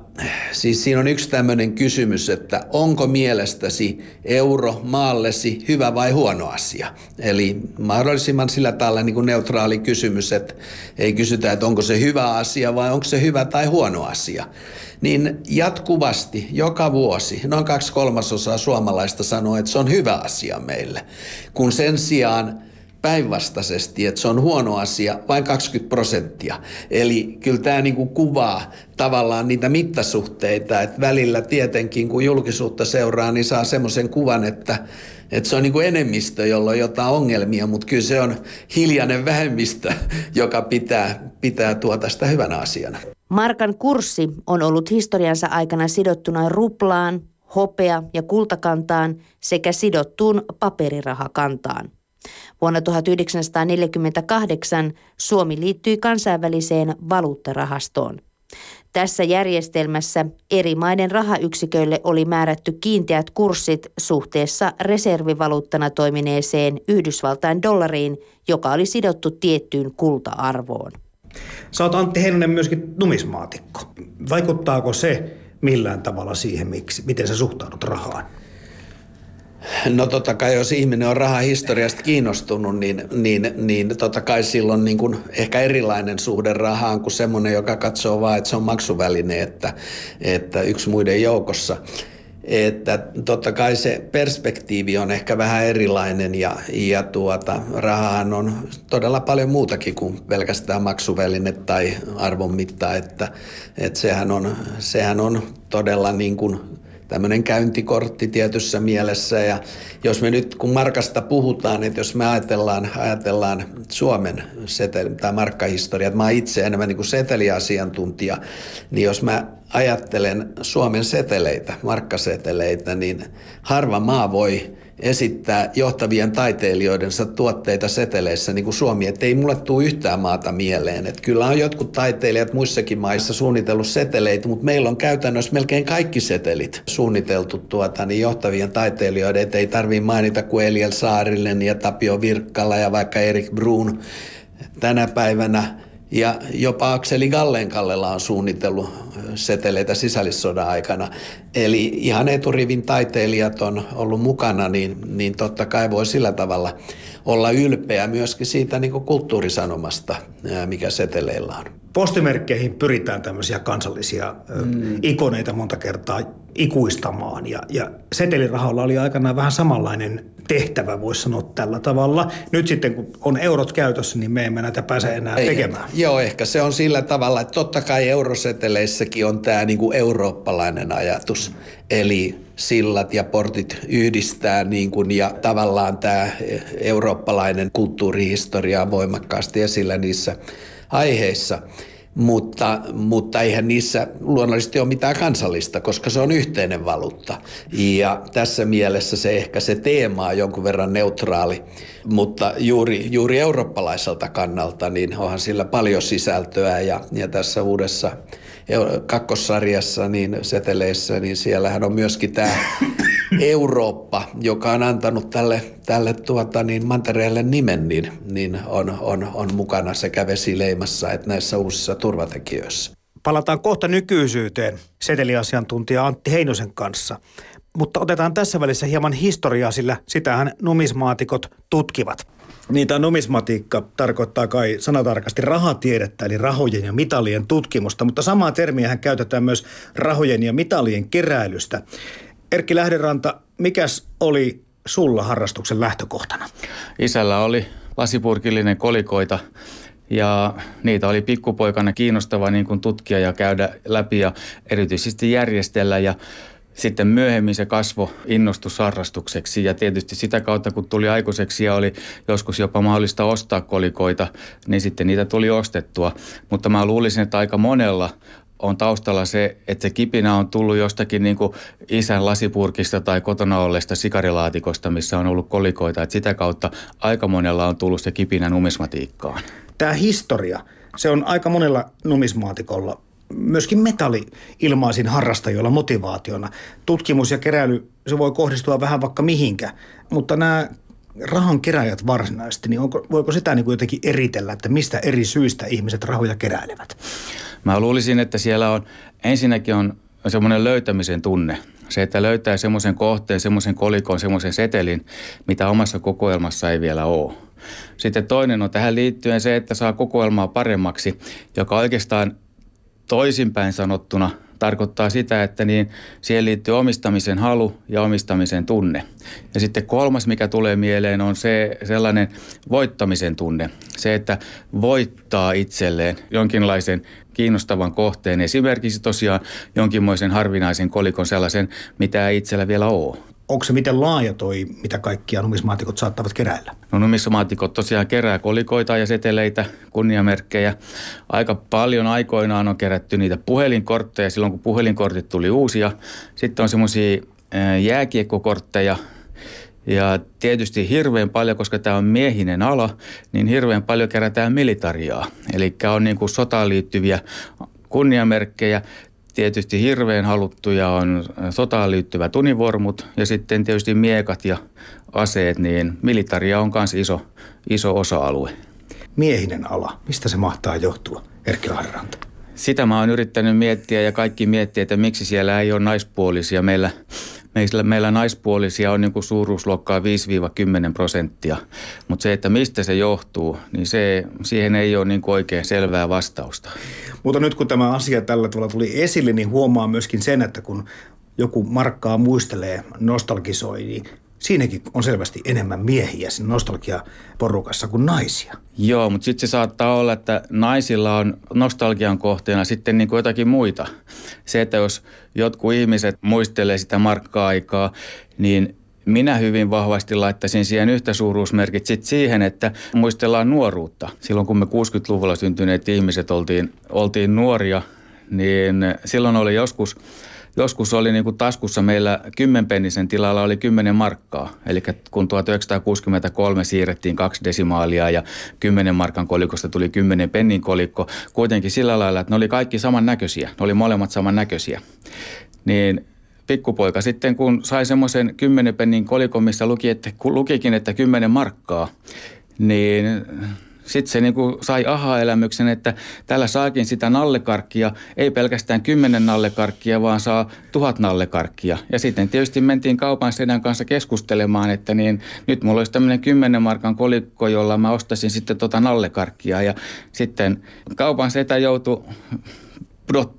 siis siinä on yksi tämmöinen kysymys, että onko mielestäsi euro maallesi hyvä vai huono asia? Eli mahdollisimman sillä tavalla niin kuin neutraali kysymys, että ei kysytä, että onko se hyvä asia vai onko se hyvä tai huono asia niin jatkuvasti, joka vuosi, noin kaksi kolmasosaa suomalaista sanoo, että se on hyvä asia meille. Kun sen sijaan päinvastaisesti, että se on huono asia, vain 20 prosenttia. Eli kyllä tämä niinku kuvaa tavallaan niitä mittasuhteita, että välillä tietenkin kun julkisuutta seuraa, niin saa semmoisen kuvan, että, että se on niinku enemmistö, jolla on jotain ongelmia, mutta kyllä se on hiljainen vähemmistö, joka pitää, pitää tuota sitä hyvänä asiana. Markan kurssi on ollut historiansa aikana sidottuna ruplaan, hopea- ja kultakantaan sekä sidottuun paperirahakantaan. Vuonna 1948 Suomi liittyi kansainväliseen valuuttarahastoon. Tässä järjestelmässä eri maiden rahayksiköille oli määrätty kiinteät kurssit suhteessa reservivaluuttana toimineeseen Yhdysvaltain dollariin, joka oli sidottu tiettyyn kulta-arvoon. Sä oot Antti Heinonen myöskin numismaatikko. Vaikuttaako se millään tavalla siihen, miksi, miten sä suhtaudut rahaan? No totta kai, jos ihminen on rahahistoriasta kiinnostunut, niin, niin, niin totta kai silloin niin kuin ehkä erilainen suhde rahaan kuin semmoinen, joka katsoo vaan, että se on maksuväline, että, että yksi muiden joukossa. Että totta kai se perspektiivi on ehkä vähän erilainen ja, ja tuota, rahahan on todella paljon muutakin kuin pelkästään maksuväline tai arvon mitta, että, että sehän, on, sehän on todella niin kuin tämmöinen käyntikortti tietyssä mielessä. Ja jos me nyt, kun markasta puhutaan, että jos me ajatellaan, ajatellaan Suomen seteli, tai markkahistoria, että mä oon itse enemmän niin kuin seteliasiantuntija, niin jos mä ajattelen Suomen seteleitä, markkaseteleitä, niin harva maa voi esittää johtavien taiteilijoidensa tuotteita seteleissä niin kuin Suomi, että ei mulle tule yhtään maata mieleen. Että kyllä on jotkut taiteilijat muissakin maissa suunnitellut seteleitä, mutta meillä on käytännössä melkein kaikki setelit suunniteltu tuota, niin johtavien taiteilijoiden, että ei tarvitse mainita kuin Eliel Saarinen ja Tapio Virkkala ja vaikka Erik Brun tänä päivänä ja jopa Akseli Gallenkallella on suunnitellut seteleitä sisällissodan aikana. Eli ihan eturivin taiteilijat on ollut mukana, niin, niin totta kai voi sillä tavalla olla ylpeä myöskin siitä niin kulttuurisanomasta, mikä seteleillä on. Postimerkkeihin pyritään tämmöisiä kansallisia mm. ikoneita monta kertaa ikuistamaan. Ja, ja setelirahalla oli aikanaan vähän samanlainen tehtävä, voisi sanoa tällä tavalla. Nyt sitten kun on eurot käytössä, niin me emme näitä pääse enää Ei, tekemään. Joo, ehkä se on sillä tavalla, että totta kai euroseteleissäkin on tämä niin kuin eurooppalainen ajatus. Eli sillat ja portit yhdistää niin kuin, ja tavallaan tämä eurooppalainen kulttuurihistoria on voimakkaasti esillä niissä aiheissa mutta, mutta eihän niissä luonnollisesti ole mitään kansallista, koska se on yhteinen valuutta. Ja tässä mielessä se ehkä se teema on jonkun verran neutraali, mutta juuri, juuri eurooppalaiselta kannalta niin onhan sillä paljon sisältöä ja, ja tässä uudessa kakkossarjassa, niin seteleissä, niin siellähän on myöskin tämä Eurooppa, joka on antanut tälle, tälle tuota, niin mantereelle nimen, niin, niin on, on, on mukana sekä vesileimassa että näissä uusissa turvatekijöissä. Palataan kohta nykyisyyteen seteliasiantuntija Antti Heinosen kanssa. Mutta otetaan tässä välissä hieman historiaa, sillä sitähän numismaatikot tutkivat. Niitä numismatiikka tarkoittaa kai sanatarkasti rahatiedettä, eli rahojen ja mitalien tutkimusta, mutta samaa termiä käytetään myös rahojen ja mitalien keräilystä. Erkki Lähderanta, mikäs oli sulla harrastuksen lähtökohtana? Isällä oli lasipurkillinen kolikoita ja niitä oli pikkupoikana kiinnostava niin kuin tutkia ja käydä läpi ja erityisesti järjestellä ja sitten myöhemmin se kasvo innostus harrastukseksi ja tietysti sitä kautta, kun tuli aikuiseksi ja oli joskus jopa mahdollista ostaa kolikoita, niin sitten niitä tuli ostettua. Mutta mä luulisin, että aika monella on taustalla se, että se kipinä on tullut jostakin niin kuin isän lasipurkista tai kotona olleesta sikarilaatikosta, missä on ollut kolikoita. Että sitä kautta aika monella on tullut se kipinä numismatiikkaan. Tämä historia, se on aika monella numismaatikolla myöskin metalli-ilmaisin harrastajilla motivaationa. Tutkimus ja keräily, se voi kohdistua vähän vaikka mihinkä, mutta nämä rahan keräjät varsinaisesti, niin onko, voiko sitä niin kuin jotenkin eritellä, että mistä eri syistä ihmiset rahoja keräilevät? Mä luulisin, että siellä on, ensinnäkin on semmoinen löytämisen tunne. Se, että löytää semmoisen kohteen, semmoisen kolikon, semmoisen setelin, mitä omassa kokoelmassa ei vielä ole. Sitten toinen on tähän liittyen se, että saa kokoelmaa paremmaksi, joka oikeastaan toisinpäin sanottuna tarkoittaa sitä, että niin siihen liittyy omistamisen halu ja omistamisen tunne. Ja sitten kolmas, mikä tulee mieleen, on se sellainen voittamisen tunne. Se, että voittaa itselleen jonkinlaisen kiinnostavan kohteen, esimerkiksi tosiaan jonkinmoisen harvinaisen kolikon sellaisen, mitä ei itsellä vielä ole onko se miten laaja toi, mitä kaikkia numismaatikot saattavat keräillä? No numismaatikot tosiaan kerää kolikoita ja seteleitä, kunniamerkkejä. Aika paljon aikoinaan on kerätty niitä puhelinkortteja silloin, kun puhelinkortit tuli uusia. Sitten on semmoisia jääkiekkokortteja, ja tietysti hirveän paljon, koska tämä on miehinen ala, niin hirveän paljon kerätään militariaa. Eli on niin kuin sotaan liittyviä kunniamerkkejä tietysti hirveän haluttuja on sotaan liittyvät univormut ja sitten tietysti miekat ja aseet, niin militaria on myös iso, iso osa-alue. Miehinen ala, mistä se mahtaa johtua, Erkki Harranta? Sitä mä oon yrittänyt miettiä ja kaikki miettiä, että miksi siellä ei ole naispuolisia. Meillä Meillä, meillä naispuolisia on niin kuin suuruusluokkaa 5-10 prosenttia, mutta se, että mistä se johtuu, niin se, siihen ei ole niin kuin oikein selvää vastausta. Mutta nyt kun tämä asia tällä tavalla tuli esille, niin huomaa myöskin sen, että kun joku markkaa muistelee, nostalgisoi, niin siinäkin on selvästi enemmän miehiä siinä nostalgiaporukassa kuin naisia. Joo, mutta sitten se saattaa olla, että naisilla on nostalgian kohteena sitten niin kuin jotakin muita. Se, että jos jotkut ihmiset muistelee sitä markka-aikaa, niin minä hyvin vahvasti laittaisin siihen yhtä suuruusmerkit sit siihen, että muistellaan nuoruutta. Silloin kun me 60-luvulla syntyneet ihmiset oltiin, oltiin nuoria, niin silloin oli joskus joskus oli niin kuin taskussa meillä kymmenpennisen tilalla oli 10 markkaa. Eli kun 1963 siirrettiin kaksi desimaalia ja 10 markan kolikosta tuli 10 pennin kolikko, kuitenkin sillä lailla, että ne oli kaikki samannäköisiä. Ne oli molemmat samannäköisiä. Niin pikkupoika sitten, kun sai semmoisen 10 pennin kolikon, missä luki, että, lukikin, että 10 markkaa, niin sitten se niinku sai aha-elämyksen, että tällä saakin sitä nallekarkkia, ei pelkästään kymmenen nallekarkkia, vaan saa tuhat nallekarkkia. Ja sitten tietysti mentiin kaupan sedän kanssa keskustelemaan, että niin, nyt mulla olisi tämmöinen kymmenen markan kolikko, jolla mä ostasin sitten tota nallekarkkia. Ja sitten kaupan setä joutui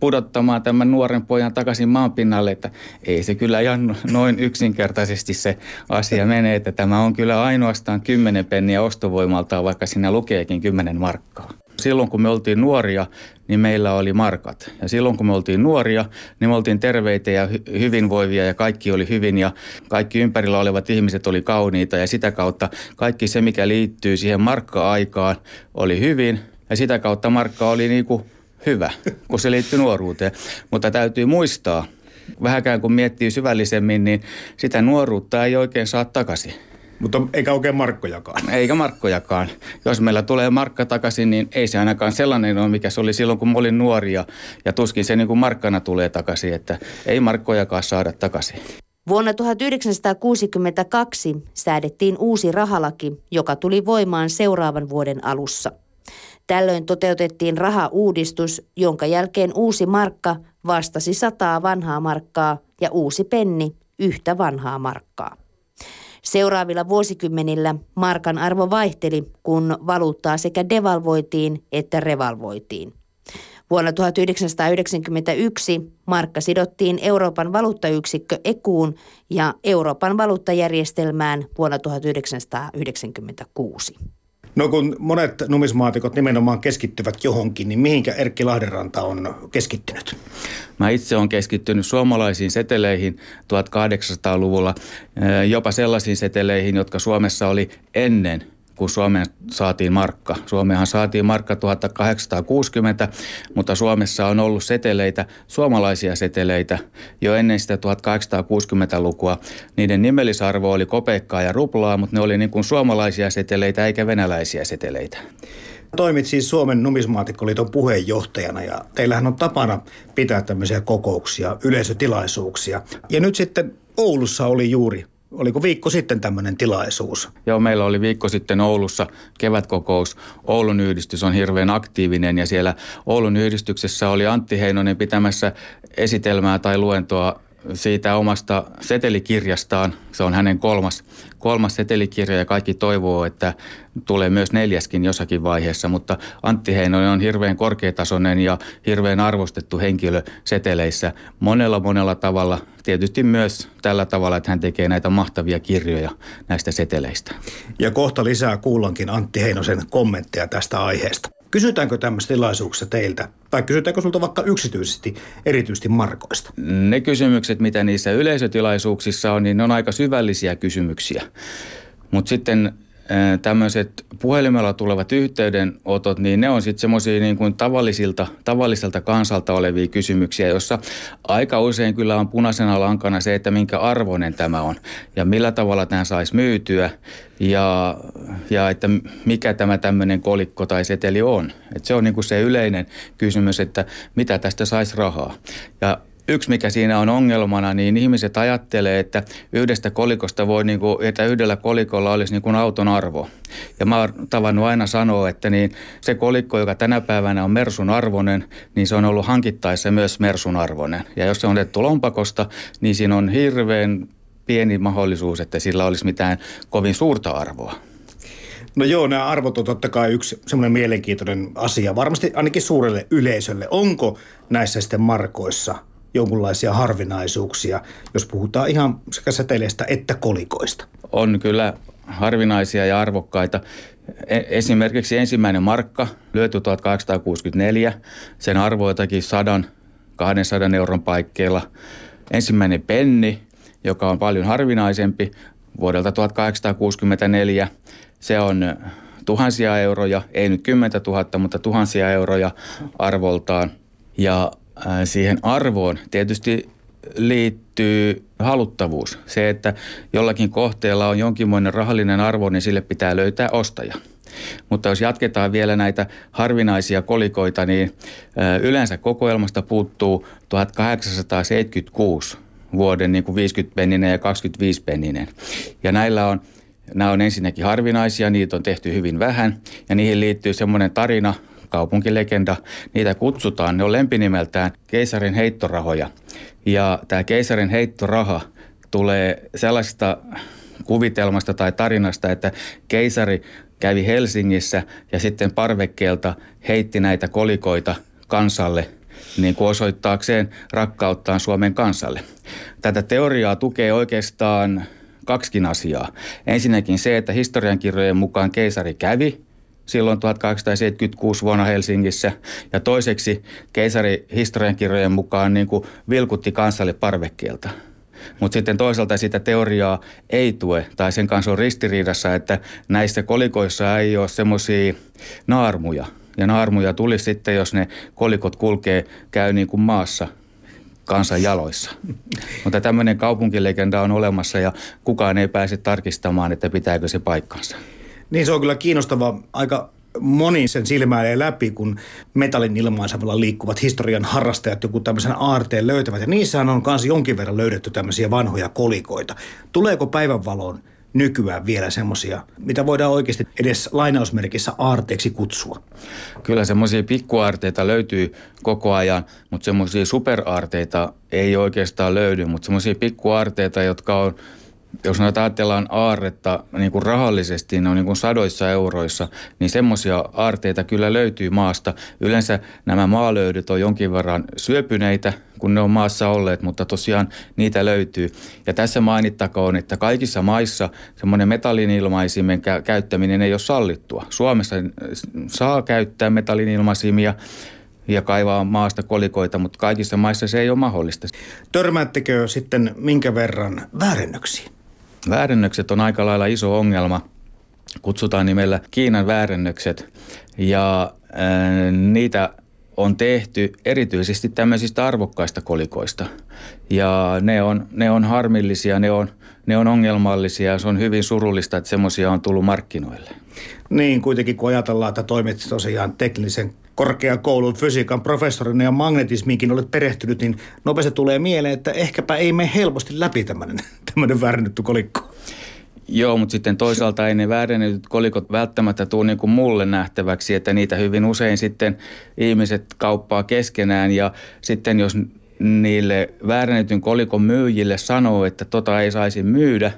pudottamaan tämän nuoren pojan takaisin maanpinnalle, että ei se kyllä ihan noin yksinkertaisesti se asia menee, että tämä on kyllä ainoastaan 10 penniä ostovoimaltaan, vaikka siinä lukeekin 10 markkaa. Silloin kun me oltiin nuoria, niin meillä oli markat. Ja silloin kun me oltiin nuoria, niin me oltiin terveitä ja hy- hyvinvoivia ja kaikki oli hyvin ja kaikki ympärillä olevat ihmiset oli kauniita ja sitä kautta kaikki se, mikä liittyy siihen markka-aikaan, oli hyvin ja sitä kautta markka oli niin kuin hyvä, kun se liittyy nuoruuteen. Mutta täytyy muistaa, vähäkään kun miettii syvällisemmin, niin sitä nuoruutta ei oikein saa takaisin. Mutta eikä oikein markkojakaan. Eikä markkojakaan. Jos meillä tulee markka takaisin, niin ei se ainakaan sellainen ole, mikä se oli silloin, kun mä olin nuoria. Ja tuskin se niin kuin markkana tulee takaisin, että ei markkojakaan saada takaisin. Vuonna 1962 säädettiin uusi rahalaki, joka tuli voimaan seuraavan vuoden alussa – Tällöin toteutettiin rahauudistus, jonka jälkeen uusi markka vastasi sataa vanhaa markkaa ja uusi penni yhtä vanhaa markkaa. Seuraavilla vuosikymmenillä markan arvo vaihteli, kun valuuttaa sekä devalvoitiin että revalvoitiin. Vuonna 1991 markka sidottiin Euroopan valuuttayksikkö EKUun ja Euroopan valuuttajärjestelmään vuonna 1996. No kun monet numismaatikot nimenomaan keskittyvät johonkin, niin mihinkä Erkki Lahdenranta on keskittynyt? Mä itse olen keskittynyt suomalaisiin seteleihin 1800-luvulla, eh, jopa sellaisiin seteleihin, jotka Suomessa oli ennen kun Suomeen saatiin markka. Suomeenhan saatiin markka 1860, mutta Suomessa on ollut seteleitä, suomalaisia seteleitä jo ennen sitä 1860-lukua. Niiden nimellisarvo oli kopeekkaa ja ruplaa, mutta ne oli niin kuin suomalaisia seteleitä eikä venäläisiä seteleitä. Toimit siis Suomen numismaatikkoliiton puheenjohtajana ja teillähän on tapana pitää tämmöisiä kokouksia, yleisötilaisuuksia. Ja nyt sitten Oulussa oli juuri oliko viikko sitten tämmöinen tilaisuus? Joo, meillä oli viikko sitten Oulussa kevätkokous. Oulun yhdistys on hirveän aktiivinen ja siellä Oulun yhdistyksessä oli Antti Heinonen pitämässä esitelmää tai luentoa siitä omasta setelikirjastaan. Se on hänen kolmas, kolmas setelikirja ja kaikki toivoo, että tulee myös neljäskin jossakin vaiheessa. Mutta Antti Heinonen on hirveän korkeatasoinen ja hirveän arvostettu henkilö seteleissä monella monella tavalla. Tietysti myös tällä tavalla, että hän tekee näitä mahtavia kirjoja näistä seteleistä. Ja kohta lisää kuullankin Antti Heinosen kommentteja tästä aiheesta. Kysytäänkö tämmöistä tilaisuuksissa teiltä, tai kysytäänkö sulta vaikka yksityisesti, erityisesti markoista? Ne kysymykset, mitä niissä yleisötilaisuuksissa on, niin ne on aika syvällisiä kysymyksiä. Mutta sitten tämmöiset puhelimella tulevat yhteydenotot, niin ne on sitten semmoisia niin kuin tavallisilta, tavalliselta kansalta olevia kysymyksiä, jossa aika usein kyllä on punaisena lankana se, että minkä arvoinen tämä on ja millä tavalla tämä saisi myytyä ja, ja että mikä tämä tämmöinen kolikko tai seteli on. Et se on niin kuin se yleinen kysymys, että mitä tästä saisi rahaa. Ja yksi, mikä siinä on ongelmana, niin ihmiset ajattelee, että yhdestä kolikosta voi, niin kuin, että yhdellä kolikolla olisi niin kuin auton arvo. Ja mä oon tavannut aina sanoa, että niin se kolikko, joka tänä päivänä on Mersun arvoinen, niin se on ollut hankittaessa myös Mersun arvoinen. Ja jos se on otettu lompakosta, niin siinä on hirveän pieni mahdollisuus, että sillä olisi mitään kovin suurta arvoa. No joo, nämä arvot on totta kai yksi semmoinen mielenkiintoinen asia, varmasti ainakin suurelle yleisölle. Onko näissä sitten markoissa jonkunlaisia harvinaisuuksia, jos puhutaan ihan sekä seteleistä että kolikoista? On kyllä harvinaisia ja arvokkaita. E- esimerkiksi ensimmäinen markka löytyi 1864. Sen arvo jotakin 100 200 euron paikkeilla. Ensimmäinen penni, joka on paljon harvinaisempi, vuodelta 1864. Se on tuhansia euroja, ei nyt 10 000, mutta tuhansia euroja arvoltaan. Ja siihen arvoon tietysti liittyy haluttavuus. Se, että jollakin kohteella on jonkinmoinen rahallinen arvo, niin sille pitää löytää ostaja. Mutta jos jatketaan vielä näitä harvinaisia kolikoita, niin yleensä kokoelmasta puuttuu 1876 vuoden niin kuin 50-penninen ja 25-penninen. Ja näillä on, nämä on ensinnäkin harvinaisia, niitä on tehty hyvin vähän ja niihin liittyy semmoinen tarina, kaupunkilegenda, niitä kutsutaan, ne on lempinimeltään keisarin heittorahoja. Ja tämä keisarin heittoraha tulee sellaisesta kuvitelmasta tai tarinasta, että keisari kävi Helsingissä ja sitten parvekkeelta heitti näitä kolikoita kansalle niin kuin osoittaakseen rakkauttaan Suomen kansalle. Tätä teoriaa tukee oikeastaan kaksikin asiaa. Ensinnäkin se, että historiankirjojen mukaan keisari kävi silloin 1876 vuonna Helsingissä. Ja toiseksi keisari historiankirjojen mukaan niin kuin vilkutti kansalle parvekkeelta. Mutta sitten toisaalta sitä teoriaa ei tue, tai sen kanssa on ristiriidassa, että näissä kolikoissa ei ole semmoisia naarmuja. Ja naarmuja tulisi sitten, jos ne kolikot kulkee, käy niin kuin maassa kansan jaloissa. Mutta tämmöinen kaupunkilegenda on olemassa ja kukaan ei pääse tarkistamaan, että pitääkö se paikkansa. Niin se on kyllä kiinnostava aika moni sen silmäilee läpi, kun metallin ilmaisemalla liikkuvat historian harrastajat joku tämmöisen aarteen löytävät. Ja niissähän on myös jonkin verran löydetty tämmöisiä vanhoja kolikoita. Tuleeko päivänvaloon nykyään vielä semmoisia, mitä voidaan oikeasti edes lainausmerkissä aarteeksi kutsua? Kyllä semmoisia pikkuaarteita löytyy koko ajan, mutta semmoisia superaarteita ei oikeastaan löydy, mutta semmoisia pikkuaarteita, jotka on jos nyt ajatellaan aarretta niin kuin rahallisesti, ne on niin kuin sadoissa euroissa, niin semmoisia aarteita kyllä löytyy maasta. Yleensä nämä maalöydöt on jonkin verran syöpyneitä, kun ne on maassa olleet, mutta tosiaan niitä löytyy. Ja tässä mainittakoon, että kaikissa maissa semmoinen metallinilmaisimen kä- käyttäminen ei ole sallittua. Suomessa saa käyttää metallinilmaisimia, ja kaivaa maasta kolikoita, mutta kaikissa maissa se ei ole mahdollista. Törmäättekö sitten minkä verran väärennöksiin? Väärennökset on aika lailla iso ongelma. Kutsutaan nimellä Kiinan väärennökset ja äh, niitä on tehty erityisesti tämmöisistä arvokkaista kolikoista. Ja ne on, ne on harmillisia, ne on, ne on ongelmallisia. Se on hyvin surullista, että semmoisia on tullut markkinoille. Niin, kuitenkin kun ajatellaan, että toimit tosiaan teknisen korkeakoulun fysiikan professorina ja magnetismiinkin olet perehtynyt, niin nopeasti tulee mieleen, että ehkäpä ei mene helposti läpi tämmöinen, tämmöinen väärennytty kolikko. Joo, mutta sitten toisaalta ei ne väärennetyt kolikot välttämättä tule niin kuin mulle nähtäväksi, että niitä hyvin usein sitten ihmiset kauppaa keskenään ja sitten jos niille väärennetyn kolikon myyjille sanoo, että tota ei saisi myydä,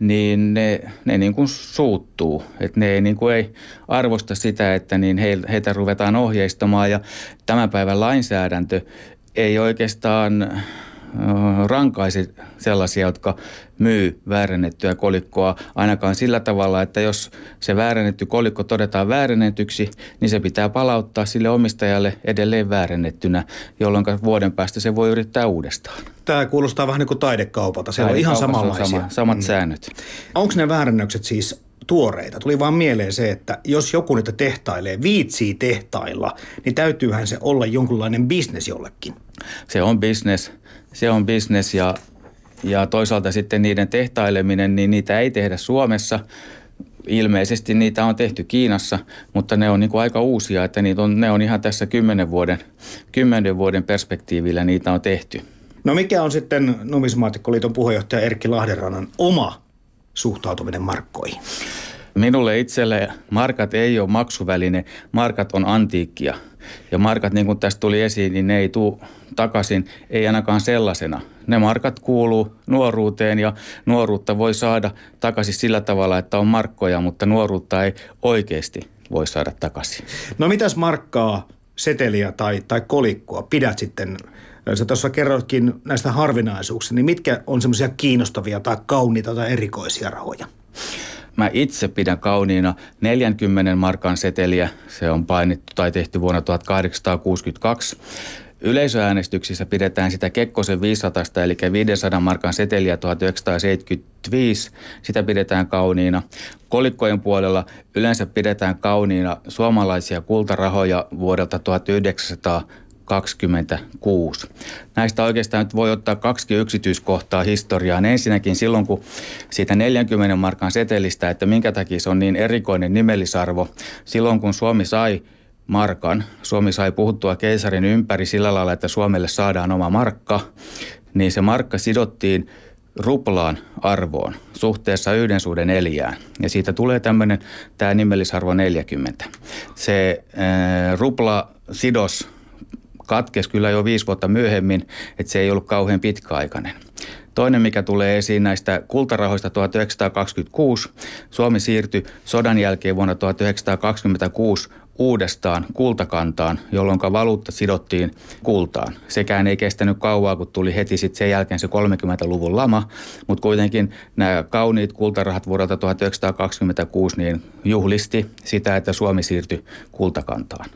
niin ne, ne niin kuin suuttuu. Että ne ei, niin kuin ei arvosta sitä, että niin heitä ruvetaan ohjeistamaan ja tämän päivän lainsäädäntö ei oikeastaan rankaisi sellaisia, jotka myy väärennettyä kolikkoa ainakaan sillä tavalla, että jos se väärennetty kolikko todetaan väärennetyksi, niin se pitää palauttaa sille omistajalle edelleen väärennettynä, jolloin vuoden päästä se voi yrittää uudestaan. Tämä kuulostaa vähän niin kuin taidekaupalta. Se on ihan samanlaisia. Sama, samat mm. säännöt. Onko ne väärännökset siis tuoreita. Tuli vaan mieleen se, että jos joku niitä tehtailee, viitsii tehtailla, niin täytyyhän se olla jonkunlainen bisnes jollekin. Se on bisnes se on bisnes ja, ja toisaalta sitten niiden tehtaileminen, niin niitä ei tehdä Suomessa. Ilmeisesti niitä on tehty Kiinassa, mutta ne on niin kuin aika uusia, että niitä on, ne on ihan tässä kymmenen vuoden, kymmenen vuoden perspektiivillä niitä on tehty. No mikä on sitten Numismaatikkoliiton puheenjohtaja Erkki Lahdenrannan oma suhtautuminen markkoihin? Minulle itselle markat ei ole maksuväline, markat on antiikkia. Ja markat, niin kuin tästä tuli esiin, niin ne ei tule takaisin, ei ainakaan sellaisena. Ne markat kuuluu nuoruuteen ja nuoruutta voi saada takaisin sillä tavalla, että on markkoja, mutta nuoruutta ei oikeasti voi saada takaisin. No mitäs markkaa seteliä tai, tai kolikkoa pidät sitten Sä tuossa kerroitkin näistä harvinaisuuksista, niin mitkä on semmoisia kiinnostavia tai kauniita tai erikoisia rahoja? Mä itse pidän kauniina 40 markan seteliä. Se on painittu tai tehty vuonna 1862. Yleisöäänestyksissä pidetään sitä Kekkosen 500 eli 500 markan seteliä 1975. Sitä pidetään kauniina. Kolikkojen puolella yleensä pidetään kauniina suomalaisia kultarahoja vuodelta 1900 26. Näistä oikeastaan nyt voi ottaa kaksi yksityiskohtaa historiaan. Ensinnäkin silloin, kun siitä 40 markan setelistä, että minkä takia se on niin erikoinen nimellisarvo. Silloin, kun Suomi sai markan, Suomi sai puhuttua keisarin ympäri sillä lailla, että Suomelle saadaan oma markka, niin se markka sidottiin ruplaan arvoon suhteessa yhden suhde neljään. Ja siitä tulee tämmöinen tämä nimellisarvo 40. Se ää, rupla sidos katkesi kyllä jo viisi vuotta myöhemmin, että se ei ollut kauhean pitkäaikainen. Toinen, mikä tulee esiin näistä kultarahoista 1926, Suomi siirtyi sodan jälkeen vuonna 1926 uudestaan kultakantaan, jolloin valuutta sidottiin kultaan. Sekään ei kestänyt kauaa, kun tuli heti sitten sen jälkeen se 30-luvun lama, mutta kuitenkin nämä kauniit kultarahat vuodelta 1926 niin juhlisti sitä, että Suomi siirtyi kultakantaan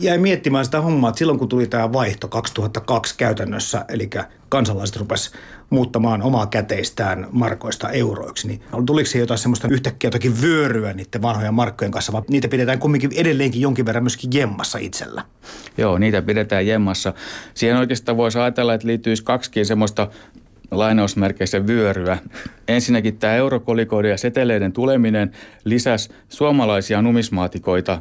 jäi miettimään sitä hommaa, että silloin kun tuli tämä vaihto 2002 käytännössä, eli kansalaiset rupes muuttamaan omaa käteistään markoista euroiksi, niin tuliko se jotain semmoista yhtäkkiä jotakin vyöryä niiden vanhojen markkojen kanssa, vai niitä pidetään kumminkin edelleenkin jonkin verran myöskin jemmassa itsellä? Joo, niitä pidetään jemmassa. Siihen oikeastaan voisi ajatella, että liittyisi kaksikin semmoista lainausmerkeissä vyöryä. Ensinnäkin tämä eurokolikoiden ja seteleiden tuleminen lisäsi suomalaisia numismaatikoita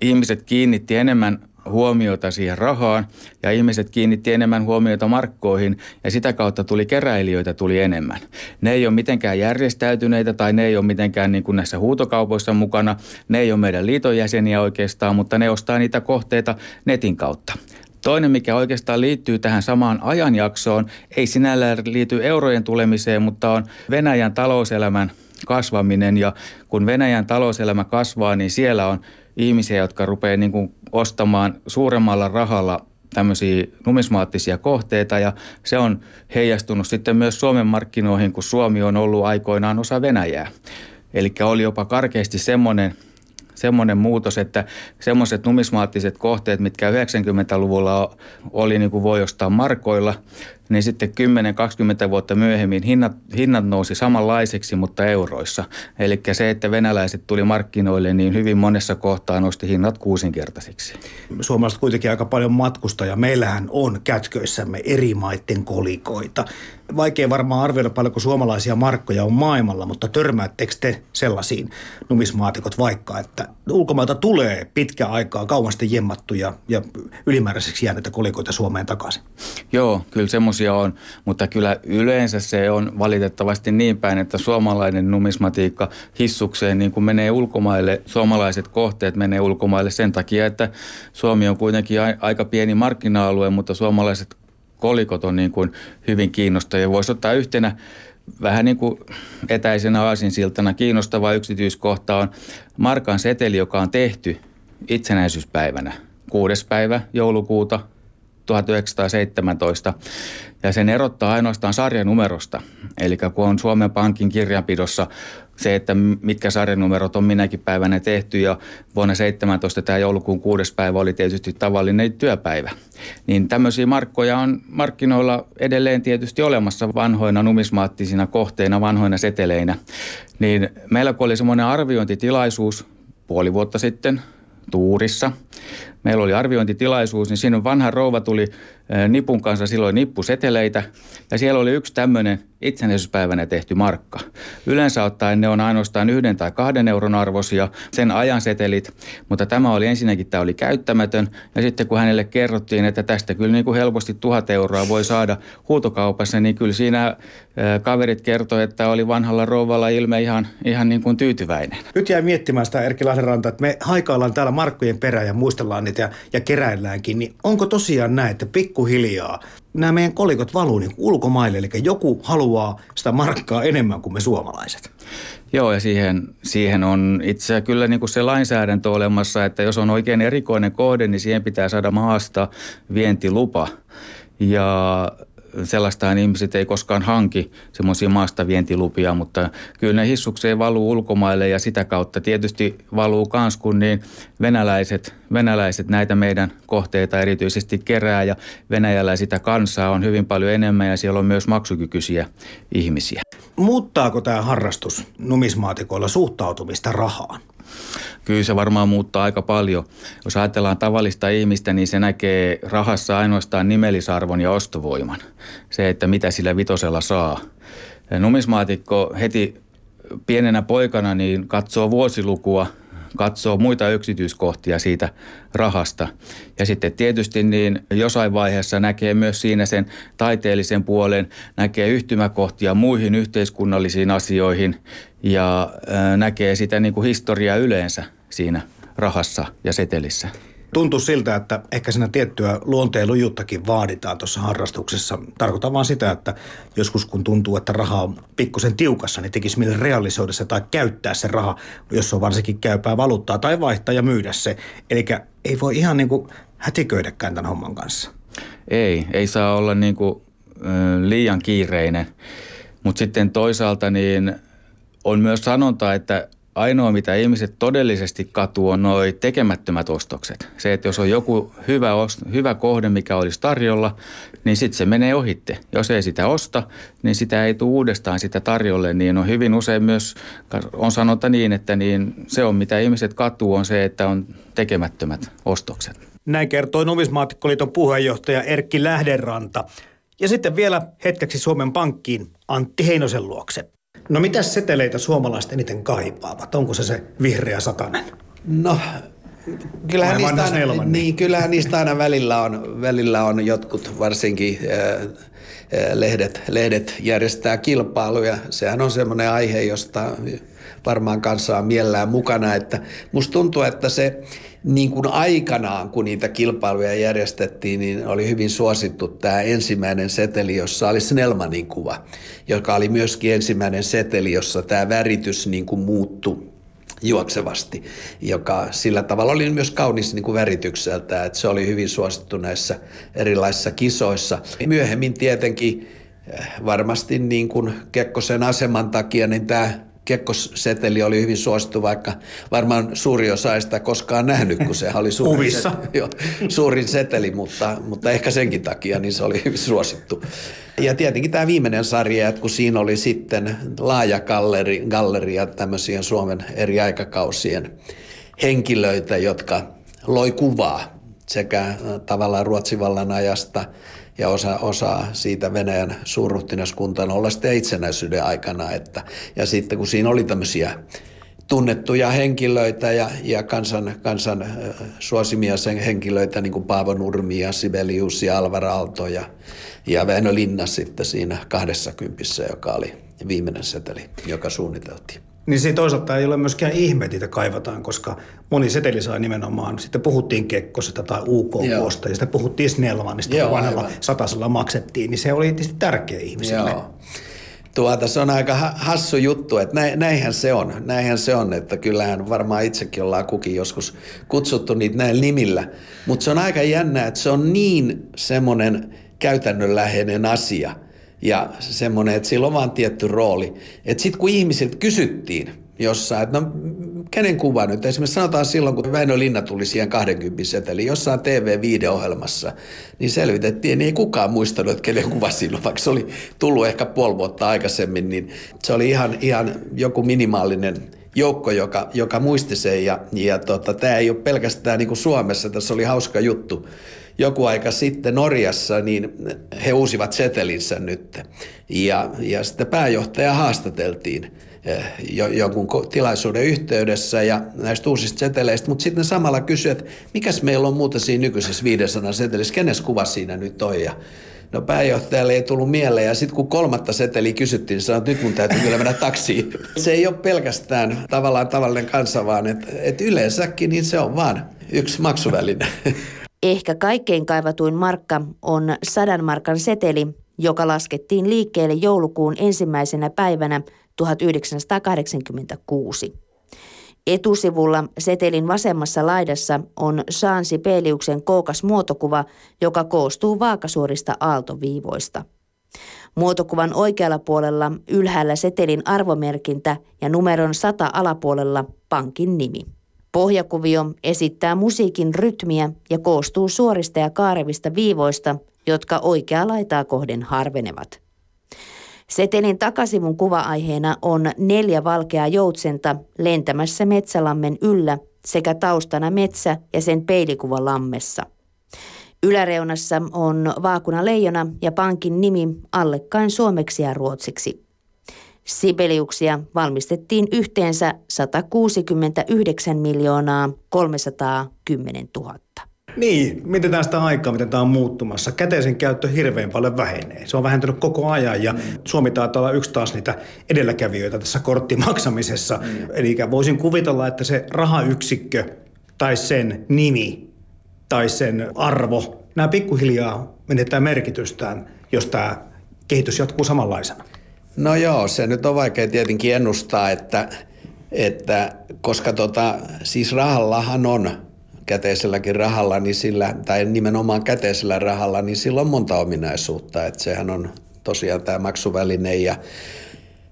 ihmiset kiinnitti enemmän huomiota siihen rahaan ja ihmiset kiinnitti enemmän huomiota markkoihin ja sitä kautta tuli keräilijöitä tuli enemmän. Ne ei ole mitenkään järjestäytyneitä tai ne ei ole mitenkään niin kuin näissä huutokaupoissa mukana. Ne ei ole meidän liiton jäseniä oikeastaan, mutta ne ostaa niitä kohteita netin kautta. Toinen, mikä oikeastaan liittyy tähän samaan ajanjaksoon, ei sinällään liity eurojen tulemiseen, mutta on Venäjän talouselämän kasvaminen ja kun Venäjän talouselämä kasvaa, niin siellä on ihmisiä, jotka rupeaa niin kuin ostamaan suuremmalla rahalla tämmöisiä numismaattisia kohteita ja se on heijastunut sitten myös Suomen markkinoihin, kun Suomi on ollut aikoinaan osa Venäjää. Eli oli jopa karkeasti semmoinen semmoinen muutos, että semmoiset numismaattiset kohteet, mitkä 90-luvulla oli niin kuin voi ostaa markoilla, niin sitten 10-20 vuotta myöhemmin hinnat, hinnat nousi samanlaiseksi, mutta euroissa. Eli se, että venäläiset tuli markkinoille, niin hyvin monessa kohtaa nosti hinnat kuusinkertaisiksi. Suomalaiset kuitenkin aika paljon matkusta ja meillähän on kätköissämme eri maiden kolikoita. Vaikea varmaan arvioida paljonko suomalaisia markkoja on maailmalla, mutta törmäättekö te sellaisiin numismaatikot vaikka, että ulkomailta tulee pitkä aikaa kauan jemmattuja ja ylimääräiseksi jääneitä kolikoita Suomeen takaisin? Joo, kyllä semmoisia on, mutta kyllä yleensä se on valitettavasti niin päin, että suomalainen numismatiikka hissukseen niin kuin menee ulkomaille, suomalaiset kohteet menee ulkomaille sen takia, että Suomi on kuitenkin aika pieni markkina-alue, mutta suomalaiset kolikot on niin kuin hyvin kiinnostavia. Voisi ottaa yhtenä vähän niin kuin etäisenä aasinsiltana kiinnostava yksityiskohta on Markan seteli, joka on tehty itsenäisyyspäivänä, kuudes päivä joulukuuta 1917 ja sen erottaa ainoastaan sarjanumerosta. Eli kun on Suomen Pankin kirjanpidossa se, että mitkä sarjanumerot on minäkin päivänä tehty ja vuonna 17 tämä joulukuun kuudes päivä oli tietysti tavallinen työpäivä. Niin tämmöisiä markkoja on markkinoilla edelleen tietysti olemassa vanhoina numismaattisina kohteina, vanhoina seteleinä. Niin meillä kun oli semmoinen arviointitilaisuus puoli vuotta sitten Tuurissa, meillä oli arviointitilaisuus, niin siinä vanha rouva tuli nipun kanssa silloin nippuseteleitä. Ja siellä oli yksi tämmöinen itsenäisyyspäivänä tehty markka. Yleensä ottaen ne on ainoastaan yhden tai kahden euron arvoisia, sen ajan setelit, mutta tämä oli ensinnäkin, tämä oli käyttämätön. Ja sitten kun hänelle kerrottiin, että tästä kyllä niin kuin helposti tuhat euroa voi saada huutokaupassa, niin kyllä siinä kaverit kertoi, että oli vanhalla rouvalla ilme ihan, ihan niin kuin tyytyväinen. Nyt jäi miettimään sitä Erkki Lahdenranta, että me haikaillaan täällä markkojen perään ja muistellaan miljardit ja, ja keräilläänkin, niin onko tosiaan näin, että pikkuhiljaa nämä meidän kolikot valuu niin ulkomaille, eli joku haluaa sitä markkaa enemmän kuin me suomalaiset? Joo, ja siihen, siihen on itse kyllä niin kuin se lainsäädäntö olemassa, että jos on oikein erikoinen kohde, niin siihen pitää saada maasta vientilupa. Ja sellaistaan ihmiset ei koskaan hanki semmoisia maasta vientilupia, mutta kyllä ne hissukseen valuu ulkomaille ja sitä kautta tietysti valuu kans, kun niin venäläiset, venäläiset näitä meidän kohteita erityisesti kerää ja Venäjällä sitä kansaa on hyvin paljon enemmän ja siellä on myös maksukykyisiä ihmisiä. Muuttaako tämä harrastus numismaatikoilla suhtautumista rahaan? Kyllä se varmaan muuttaa aika paljon. Jos ajatellaan tavallista ihmistä, niin se näkee rahassa ainoastaan nimellisarvon ja ostovoiman. Se, että mitä sillä vitosella saa. Numismaatikko heti pienenä poikana niin katsoo vuosilukua – katsoo muita yksityiskohtia siitä rahasta. Ja sitten tietysti niin jossain vaiheessa näkee myös siinä sen taiteellisen puolen, näkee yhtymäkohtia muihin yhteiskunnallisiin asioihin ja näkee sitä niin kuin historiaa yleensä siinä rahassa ja setelissä. Tuntuu siltä, että ehkä siinä tiettyä luonteenlujuttakin vaaditaan tuossa harrastuksessa. Tarkoitan vaan sitä, että joskus kun tuntuu, että raha on pikkusen tiukassa, niin tekisi mieli realisoida se tai käyttää se raha, jos on varsinkin käypää valuuttaa tai vaihtaa ja myydä se. Eli ei voi ihan niin kuin hätiköidäkään tämän homman kanssa. Ei, ei saa olla niin kuin, liian kiireinen. Mutta sitten toisaalta niin on myös sanonta, että ainoa, mitä ihmiset todellisesti katuu, on nuo tekemättömät ostokset. Se, että jos on joku hyvä, hyvä kohde, mikä olisi tarjolla, niin sitten se menee ohitte. Jos ei sitä osta, niin sitä ei tule uudestaan sitä tarjolle. Niin on hyvin usein myös, on sanonta niin, että niin se on mitä ihmiset katuu, on se, että on tekemättömät ostokset. Näin kertoi Numismaatikkoliiton puheenjohtaja Erkki Lähdenranta. Ja sitten vielä hetkeksi Suomen Pankkiin Antti Heinosen luokse. No mitä seteleitä suomalaiset eniten kaipaavat? Onko se se vihreä satanen? No kyllähän niistä, aina, niin, niin, kyllähän niistä aina välillä on, välillä on jotkut varsinkin äh, lehdet, lehdet järjestää kilpailuja. Sehän on semmoinen aihe, josta varmaan kanssa on mielellään mukana. Että musta tuntuu, että se niin kuin aikanaan, kun niitä kilpailuja järjestettiin, niin oli hyvin suosittu tämä ensimmäinen seteli, jossa oli Snellmanin kuva, joka oli myöskin ensimmäinen seteli, jossa tämä väritys niin kuin muuttui juoksevasti, joka sillä tavalla oli myös kaunis niin kuin väritykseltä, että se oli hyvin suosittu näissä erilaisissa kisoissa. Myöhemmin tietenkin eh, varmasti niin kuin Kekkosen aseman takia, niin tämä kekkosseteli oli hyvin suosittu, vaikka varmaan suuri osa ei sitä koskaan nähnyt, kun se oli suurin, seteli, jo, suurin seteli, mutta, mutta ehkä senkin takia niin se oli hyvin suosittu. Ja tietenkin tämä viimeinen sarja, että kun siinä oli sitten laaja galleri, galleria tämmöisiä Suomen eri aikakausien henkilöitä, jotka loi kuvaa sekä tavallaan Ruotsin vallan ajasta – ja osa, osa siitä Venäjän suurruhtinaskuntaan olla sitten itsenäisyyden aikana. Että, ja sitten kun siinä oli tämmöisiä tunnettuja henkilöitä ja, ja kansan, kansan suosimia sen henkilöitä, niin kuin Paavo Nurmi ja Sibelius ja Alvar Aalto ja, ja Väinö Linna sitten siinä kahdessa kympissä, joka oli viimeinen seteli, joka suunniteltiin. Niin se toisaalta ei ole myöskään ihme, että kaivataan, koska moni seteli sai nimenomaan, sitten puhuttiin Kekkosesta tai UKKsta ja sitten puhuttiin Snellmanista, kun vanhalla satasella maksettiin, niin se oli tietysti tärkeä ihmiselle. Joo. Tuota, se on aika hassu juttu, että näinhän se on. Näinhän se on, että kyllähän varmaan itsekin ollaan kukin joskus kutsuttu niitä näillä nimillä. Mutta se on aika jännä, että se on niin semmoinen käytännönläheinen asia – ja semmoinen, että sillä on vaan tietty rooli. Että sitten kun ihmisiltä kysyttiin jossain, että no kenen kuva nyt, esimerkiksi sanotaan silloin, kun Väinö Linna tuli siihen 20 seteli jossain TV-viideohjelmassa, niin selvitettiin, niin ei kukaan muistanut, että kenen kuva silloin, vaikka se oli tullut ehkä puoli vuotta aikaisemmin, niin se oli ihan, ihan joku minimaalinen joukko, joka, joka muisti sen. Ja, ja tota, tämä ei ole pelkästään niin kuin Suomessa, tässä oli hauska juttu joku aika sitten Norjassa, niin he uusivat setelinsä nyt. Ja, ja sitten pääjohtaja haastateltiin eh, jo, jonkun tilaisuuden yhteydessä ja näistä uusista seteleistä, mutta sitten samalla kysyi, että mikäs meillä on muuta siinä nykyisessä 500 setelissä, kenes kuva siinä nyt on ja No pääjohtajalle ei tullut mieleen ja sitten kun kolmatta seteliä kysyttiin, niin sanoi, että nyt mun täytyy kyllä mennä taksiin. Se ei ole pelkästään tavallaan tavallinen kansa, vaan että et yleensäkin niin se on vaan yksi maksuväline. Ehkä kaikkein kaivatuin markka on sadan markan seteli, joka laskettiin liikkeelle joulukuun ensimmäisenä päivänä 1986. Etusivulla setelin vasemmassa laidassa on Saansi Peliuksen kookas muotokuva, joka koostuu vaakasuorista aaltoviivoista. Muotokuvan oikealla puolella ylhäällä setelin arvomerkintä ja numeron 100 alapuolella pankin nimi. Pohjakuvio esittää musiikin rytmiä ja koostuu suorista ja kaarevista viivoista, jotka oikeaa laitaa kohden harvenevat. Setelin takasivun kuva-aiheena on neljä valkeaa joutsenta lentämässä metsälammen yllä sekä taustana metsä ja sen peilikuva lammessa. Yläreunassa on vaakuna leijona ja pankin nimi allekkain suomeksi ja ruotsiksi. Sibeliuksia valmistettiin yhteensä 169 miljoonaa 310 000. Niin, mietitään sitä aikaa, miten tämä on muuttumassa. Käteisen käyttö hirveän paljon vähenee. Se on vähentynyt koko ajan ja mm. Suomi taitaa olla yksi taas niitä edelläkävijöitä tässä korttimaksamisessa. Mm. Eli voisin kuvitella, että se rahayksikkö tai sen nimi tai sen arvo, nämä pikkuhiljaa menettää merkitystään, jos tämä kehitys jatkuu samanlaisena. No joo, se nyt on vaikea tietenkin ennustaa, että, että koska tota, siis rahallahan on käteiselläkin rahalla, niin sillä, tai nimenomaan käteisellä rahalla, niin sillä on monta ominaisuutta. Että sehän on tosiaan tämä maksuväline ja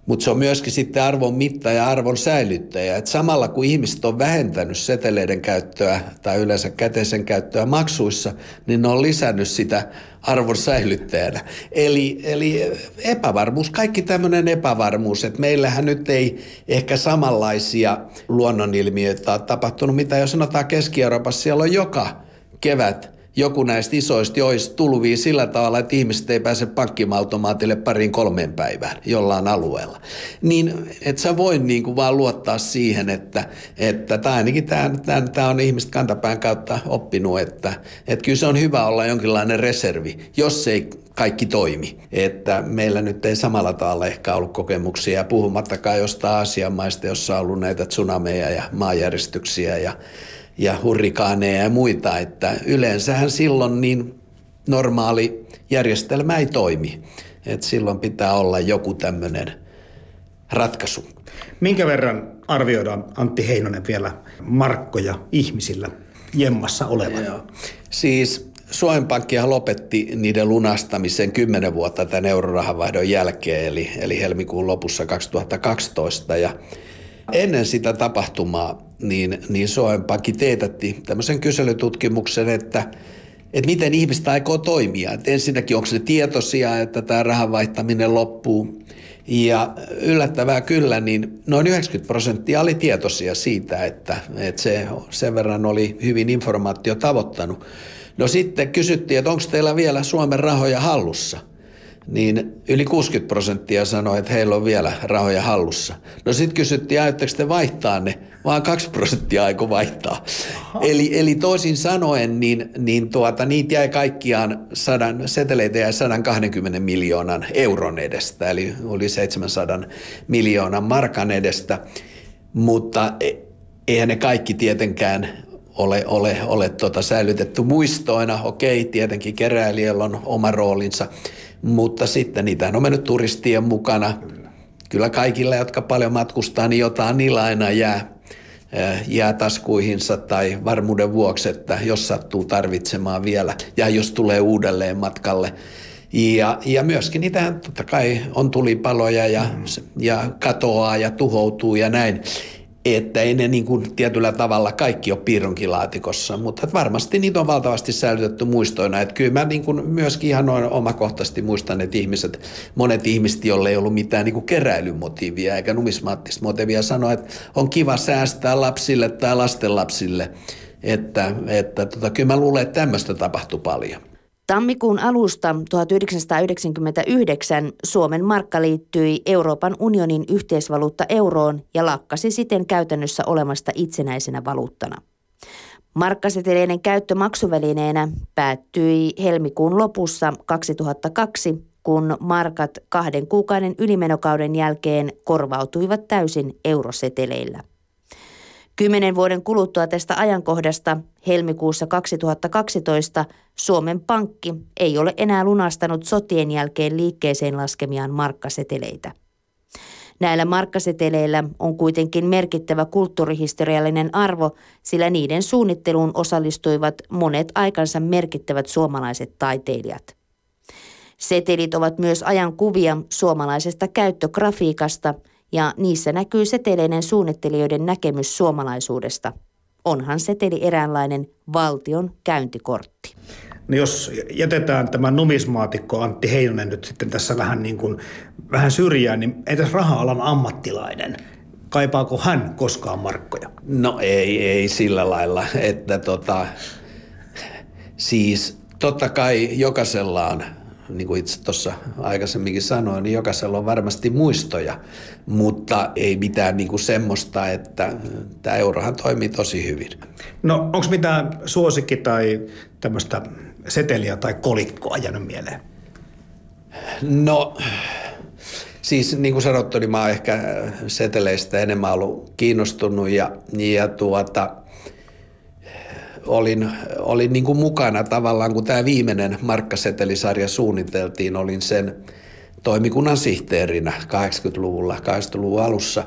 mutta se on myöskin sitten arvon mitta ja arvon säilyttäjä. Et samalla kun ihmiset on vähentänyt seteleiden käyttöä tai yleensä käteisen käyttöä maksuissa, niin ne on lisännyt sitä arvon säilyttäjänä. Eli, eli epävarmuus, kaikki tämmöinen epävarmuus, että meillähän nyt ei ehkä samanlaisia luonnonilmiöitä ole tapahtunut, mitä jos sanotaan Keski-Euroopassa, siellä on joka kevät – joku näistä isoista joista tulvii sillä tavalla, että ihmiset ei pääse pankkimaltomaatille pariin kolmeen päivään jollain alueella. Niin et sä voi niin kuin vaan luottaa siihen, että, että tai ainakin tämä on ihmiset kantapään kautta oppinut, että, että kyllä se on hyvä olla jonkinlainen reservi, jos ei kaikki toimi. Että meillä nyt ei samalla tavalla ehkä ollut kokemuksia, puhumattakaan jostain Aasian maista, jossa on ollut näitä tsunameja ja maanjäristyksiä ja ja hurrikaaneja ja muita, että yleensähän silloin niin normaali järjestelmä ei toimi. Et silloin pitää olla joku tämmöinen ratkaisu. Minkä verran arvioidaan Antti Heinonen vielä markkoja ihmisillä jemmassa olevan? Joo. Siis Suomen Pankkihan lopetti niiden lunastamisen 10 vuotta tämän eurorahavaihdon jälkeen, eli, eli helmikuun lopussa 2012. Ja ennen sitä tapahtumaa niin, niin Suomen Pankki teetätti tämmöisen kyselytutkimuksen, että, että miten ihmistä aikoo toimia. Että ensinnäkin onko ne tietoisia, että tämä rahan vaihtaminen loppuu. Ja yllättävää kyllä, niin noin 90 prosenttia oli tietoisia siitä, että, että se sen verran oli hyvin informaatio tavoittanut. No sitten kysyttiin, että onko teillä vielä Suomen rahoja hallussa – niin yli 60 prosenttia sanoi, että heillä on vielä rahoja hallussa. No sitten kysyttiin, ajatteko te vaihtaa ne, vaan 2 prosenttia aiko vaihtaa. Eli, eli toisin sanoen, niin, niin tuota, niitä jäi kaikkiaan sadan, seteleitä jäi 120 miljoonan euron edestä, eli oli 700 miljoonan markan edestä. Mutta e, eihän ne kaikki tietenkään ole, ole, ole tota säilytetty muistoina. Okei, tietenkin keräilijällä on oma roolinsa – mutta sitten niitä on mennyt turistien mukana. Kyllä kaikilla, jotka paljon matkustaa, niin jotain niillä aina jää, jää taskuihinsa tai varmuuden vuoksi, että jos sattuu tarvitsemaan vielä ja jos tulee uudelleen matkalle. Ja, ja myöskin niitä totta kai on tulipaloja ja, mm. ja katoaa ja tuhoutuu ja näin että ei ne niin kuin tietyllä tavalla kaikki ole piirronkilaatikossa, mutta varmasti niitä on valtavasti säilytetty muistoina. Että kyllä mä niin kuin myöskin ihan noin omakohtaisesti muistan, että ihmiset, monet ihmiset, joille ei ollut mitään niin kuin keräilymotiivia eikä numismaattista motiivia, sanoa, että on kiva säästää lapsille tai lastenlapsille. Että, että tota, kyllä mä luulen, että tämmöistä tapahtui paljon. Tammikuun alusta 1999 Suomen markka liittyi Euroopan unionin yhteisvaluutta euroon ja lakkasi siten käytännössä olemasta itsenäisenä valuuttana. Markkaseteleiden käyttö maksuvälineenä päättyi helmikuun lopussa 2002, kun markat kahden kuukauden ylimenokauden jälkeen korvautuivat täysin euroseteleillä. Kymmenen vuoden kuluttua tästä ajankohdasta helmikuussa 2012 Suomen Pankki ei ole enää lunastanut sotien jälkeen liikkeeseen laskemiaan markkaseteleitä. Näillä markkaseteleillä on kuitenkin merkittävä kulttuurihistoriallinen arvo, sillä niiden suunnitteluun osallistuivat monet aikansa merkittävät suomalaiset taiteilijat. Setelit ovat myös ajan kuvia suomalaisesta käyttögrafiikasta ja niissä näkyy seteleiden suunnittelijoiden näkemys suomalaisuudesta. Onhan seteli eräänlainen valtion käyntikortti. No jos jätetään tämä numismaatikko Antti Heinonen nyt sitten tässä vähän, niin kuin, vähän syrjään, niin entäs raha-alan ammattilainen? Kaipaako hän koskaan markkoja? No ei, ei sillä lailla, että tota, siis totta kai jokaisella on niin kuin itse tuossa aikaisemminkin sanoin, niin jokaisella on varmasti muistoja, mutta ei mitään niin kuin semmoista, että tämä eurohan toimii tosi hyvin. No onko mitään suosikki tai tämmöistä seteliä tai kolikkoa jäänyt mieleen? No siis niin kuin sanottu, niin mä oon ehkä seteleistä enemmän ollut kiinnostunut ja, ja tuota, olin, olin niin kuin mukana tavallaan, kun tämä viimeinen markkasetelisarja suunniteltiin, olin sen toimikunnan sihteerinä 80-luvulla, 80-luvun alussa.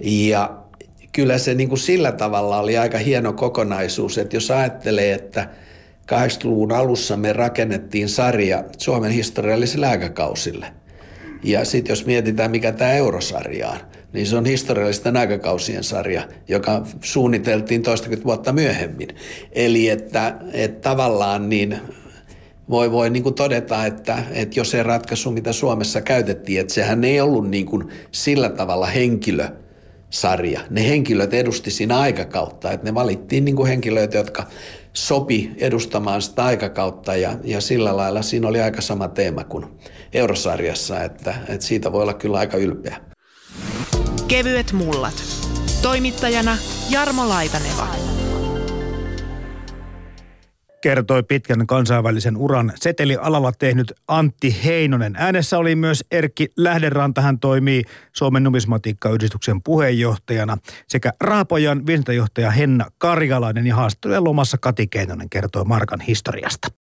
Ja kyllä se niin kuin sillä tavalla oli aika hieno kokonaisuus, että jos ajattelee, että 80-luvun alussa me rakennettiin sarja Suomen historiallisille aikakausille. Ja sitten jos mietitään, mikä tämä eurosarja on, niin se on historiallisten aikakausien sarja, joka suunniteltiin toistakymmentä vuotta myöhemmin. Eli että, että tavallaan niin voi, voi niin kuin todeta, että, että jos se ratkaisu, mitä Suomessa käytettiin, että sehän ei ollut niin kuin sillä tavalla henkilö, sarja. Ne henkilöt edusti siinä aikakautta, että ne valittiin niin kuin henkilöitä, jotka sopi edustamaan sitä aikakautta ja, ja sillä lailla siinä oli aika sama teema kuin Eurosarjassa, että, että siitä voi olla kyllä aika ylpeä. Kevyet mullat. Toimittajana Jarmo Laitaneva. Kertoi pitkän kansainvälisen uran setelialalla tehnyt Antti Heinonen. Äänessä oli myös Erkki Lähderanta. Hän toimii Suomen numismatiikkayhdistyksen puheenjohtajana sekä Raapojan viestintäjohtaja Henna Karjalainen ja haastattelujen lomassa Kati Keinonen kertoi Markan historiasta.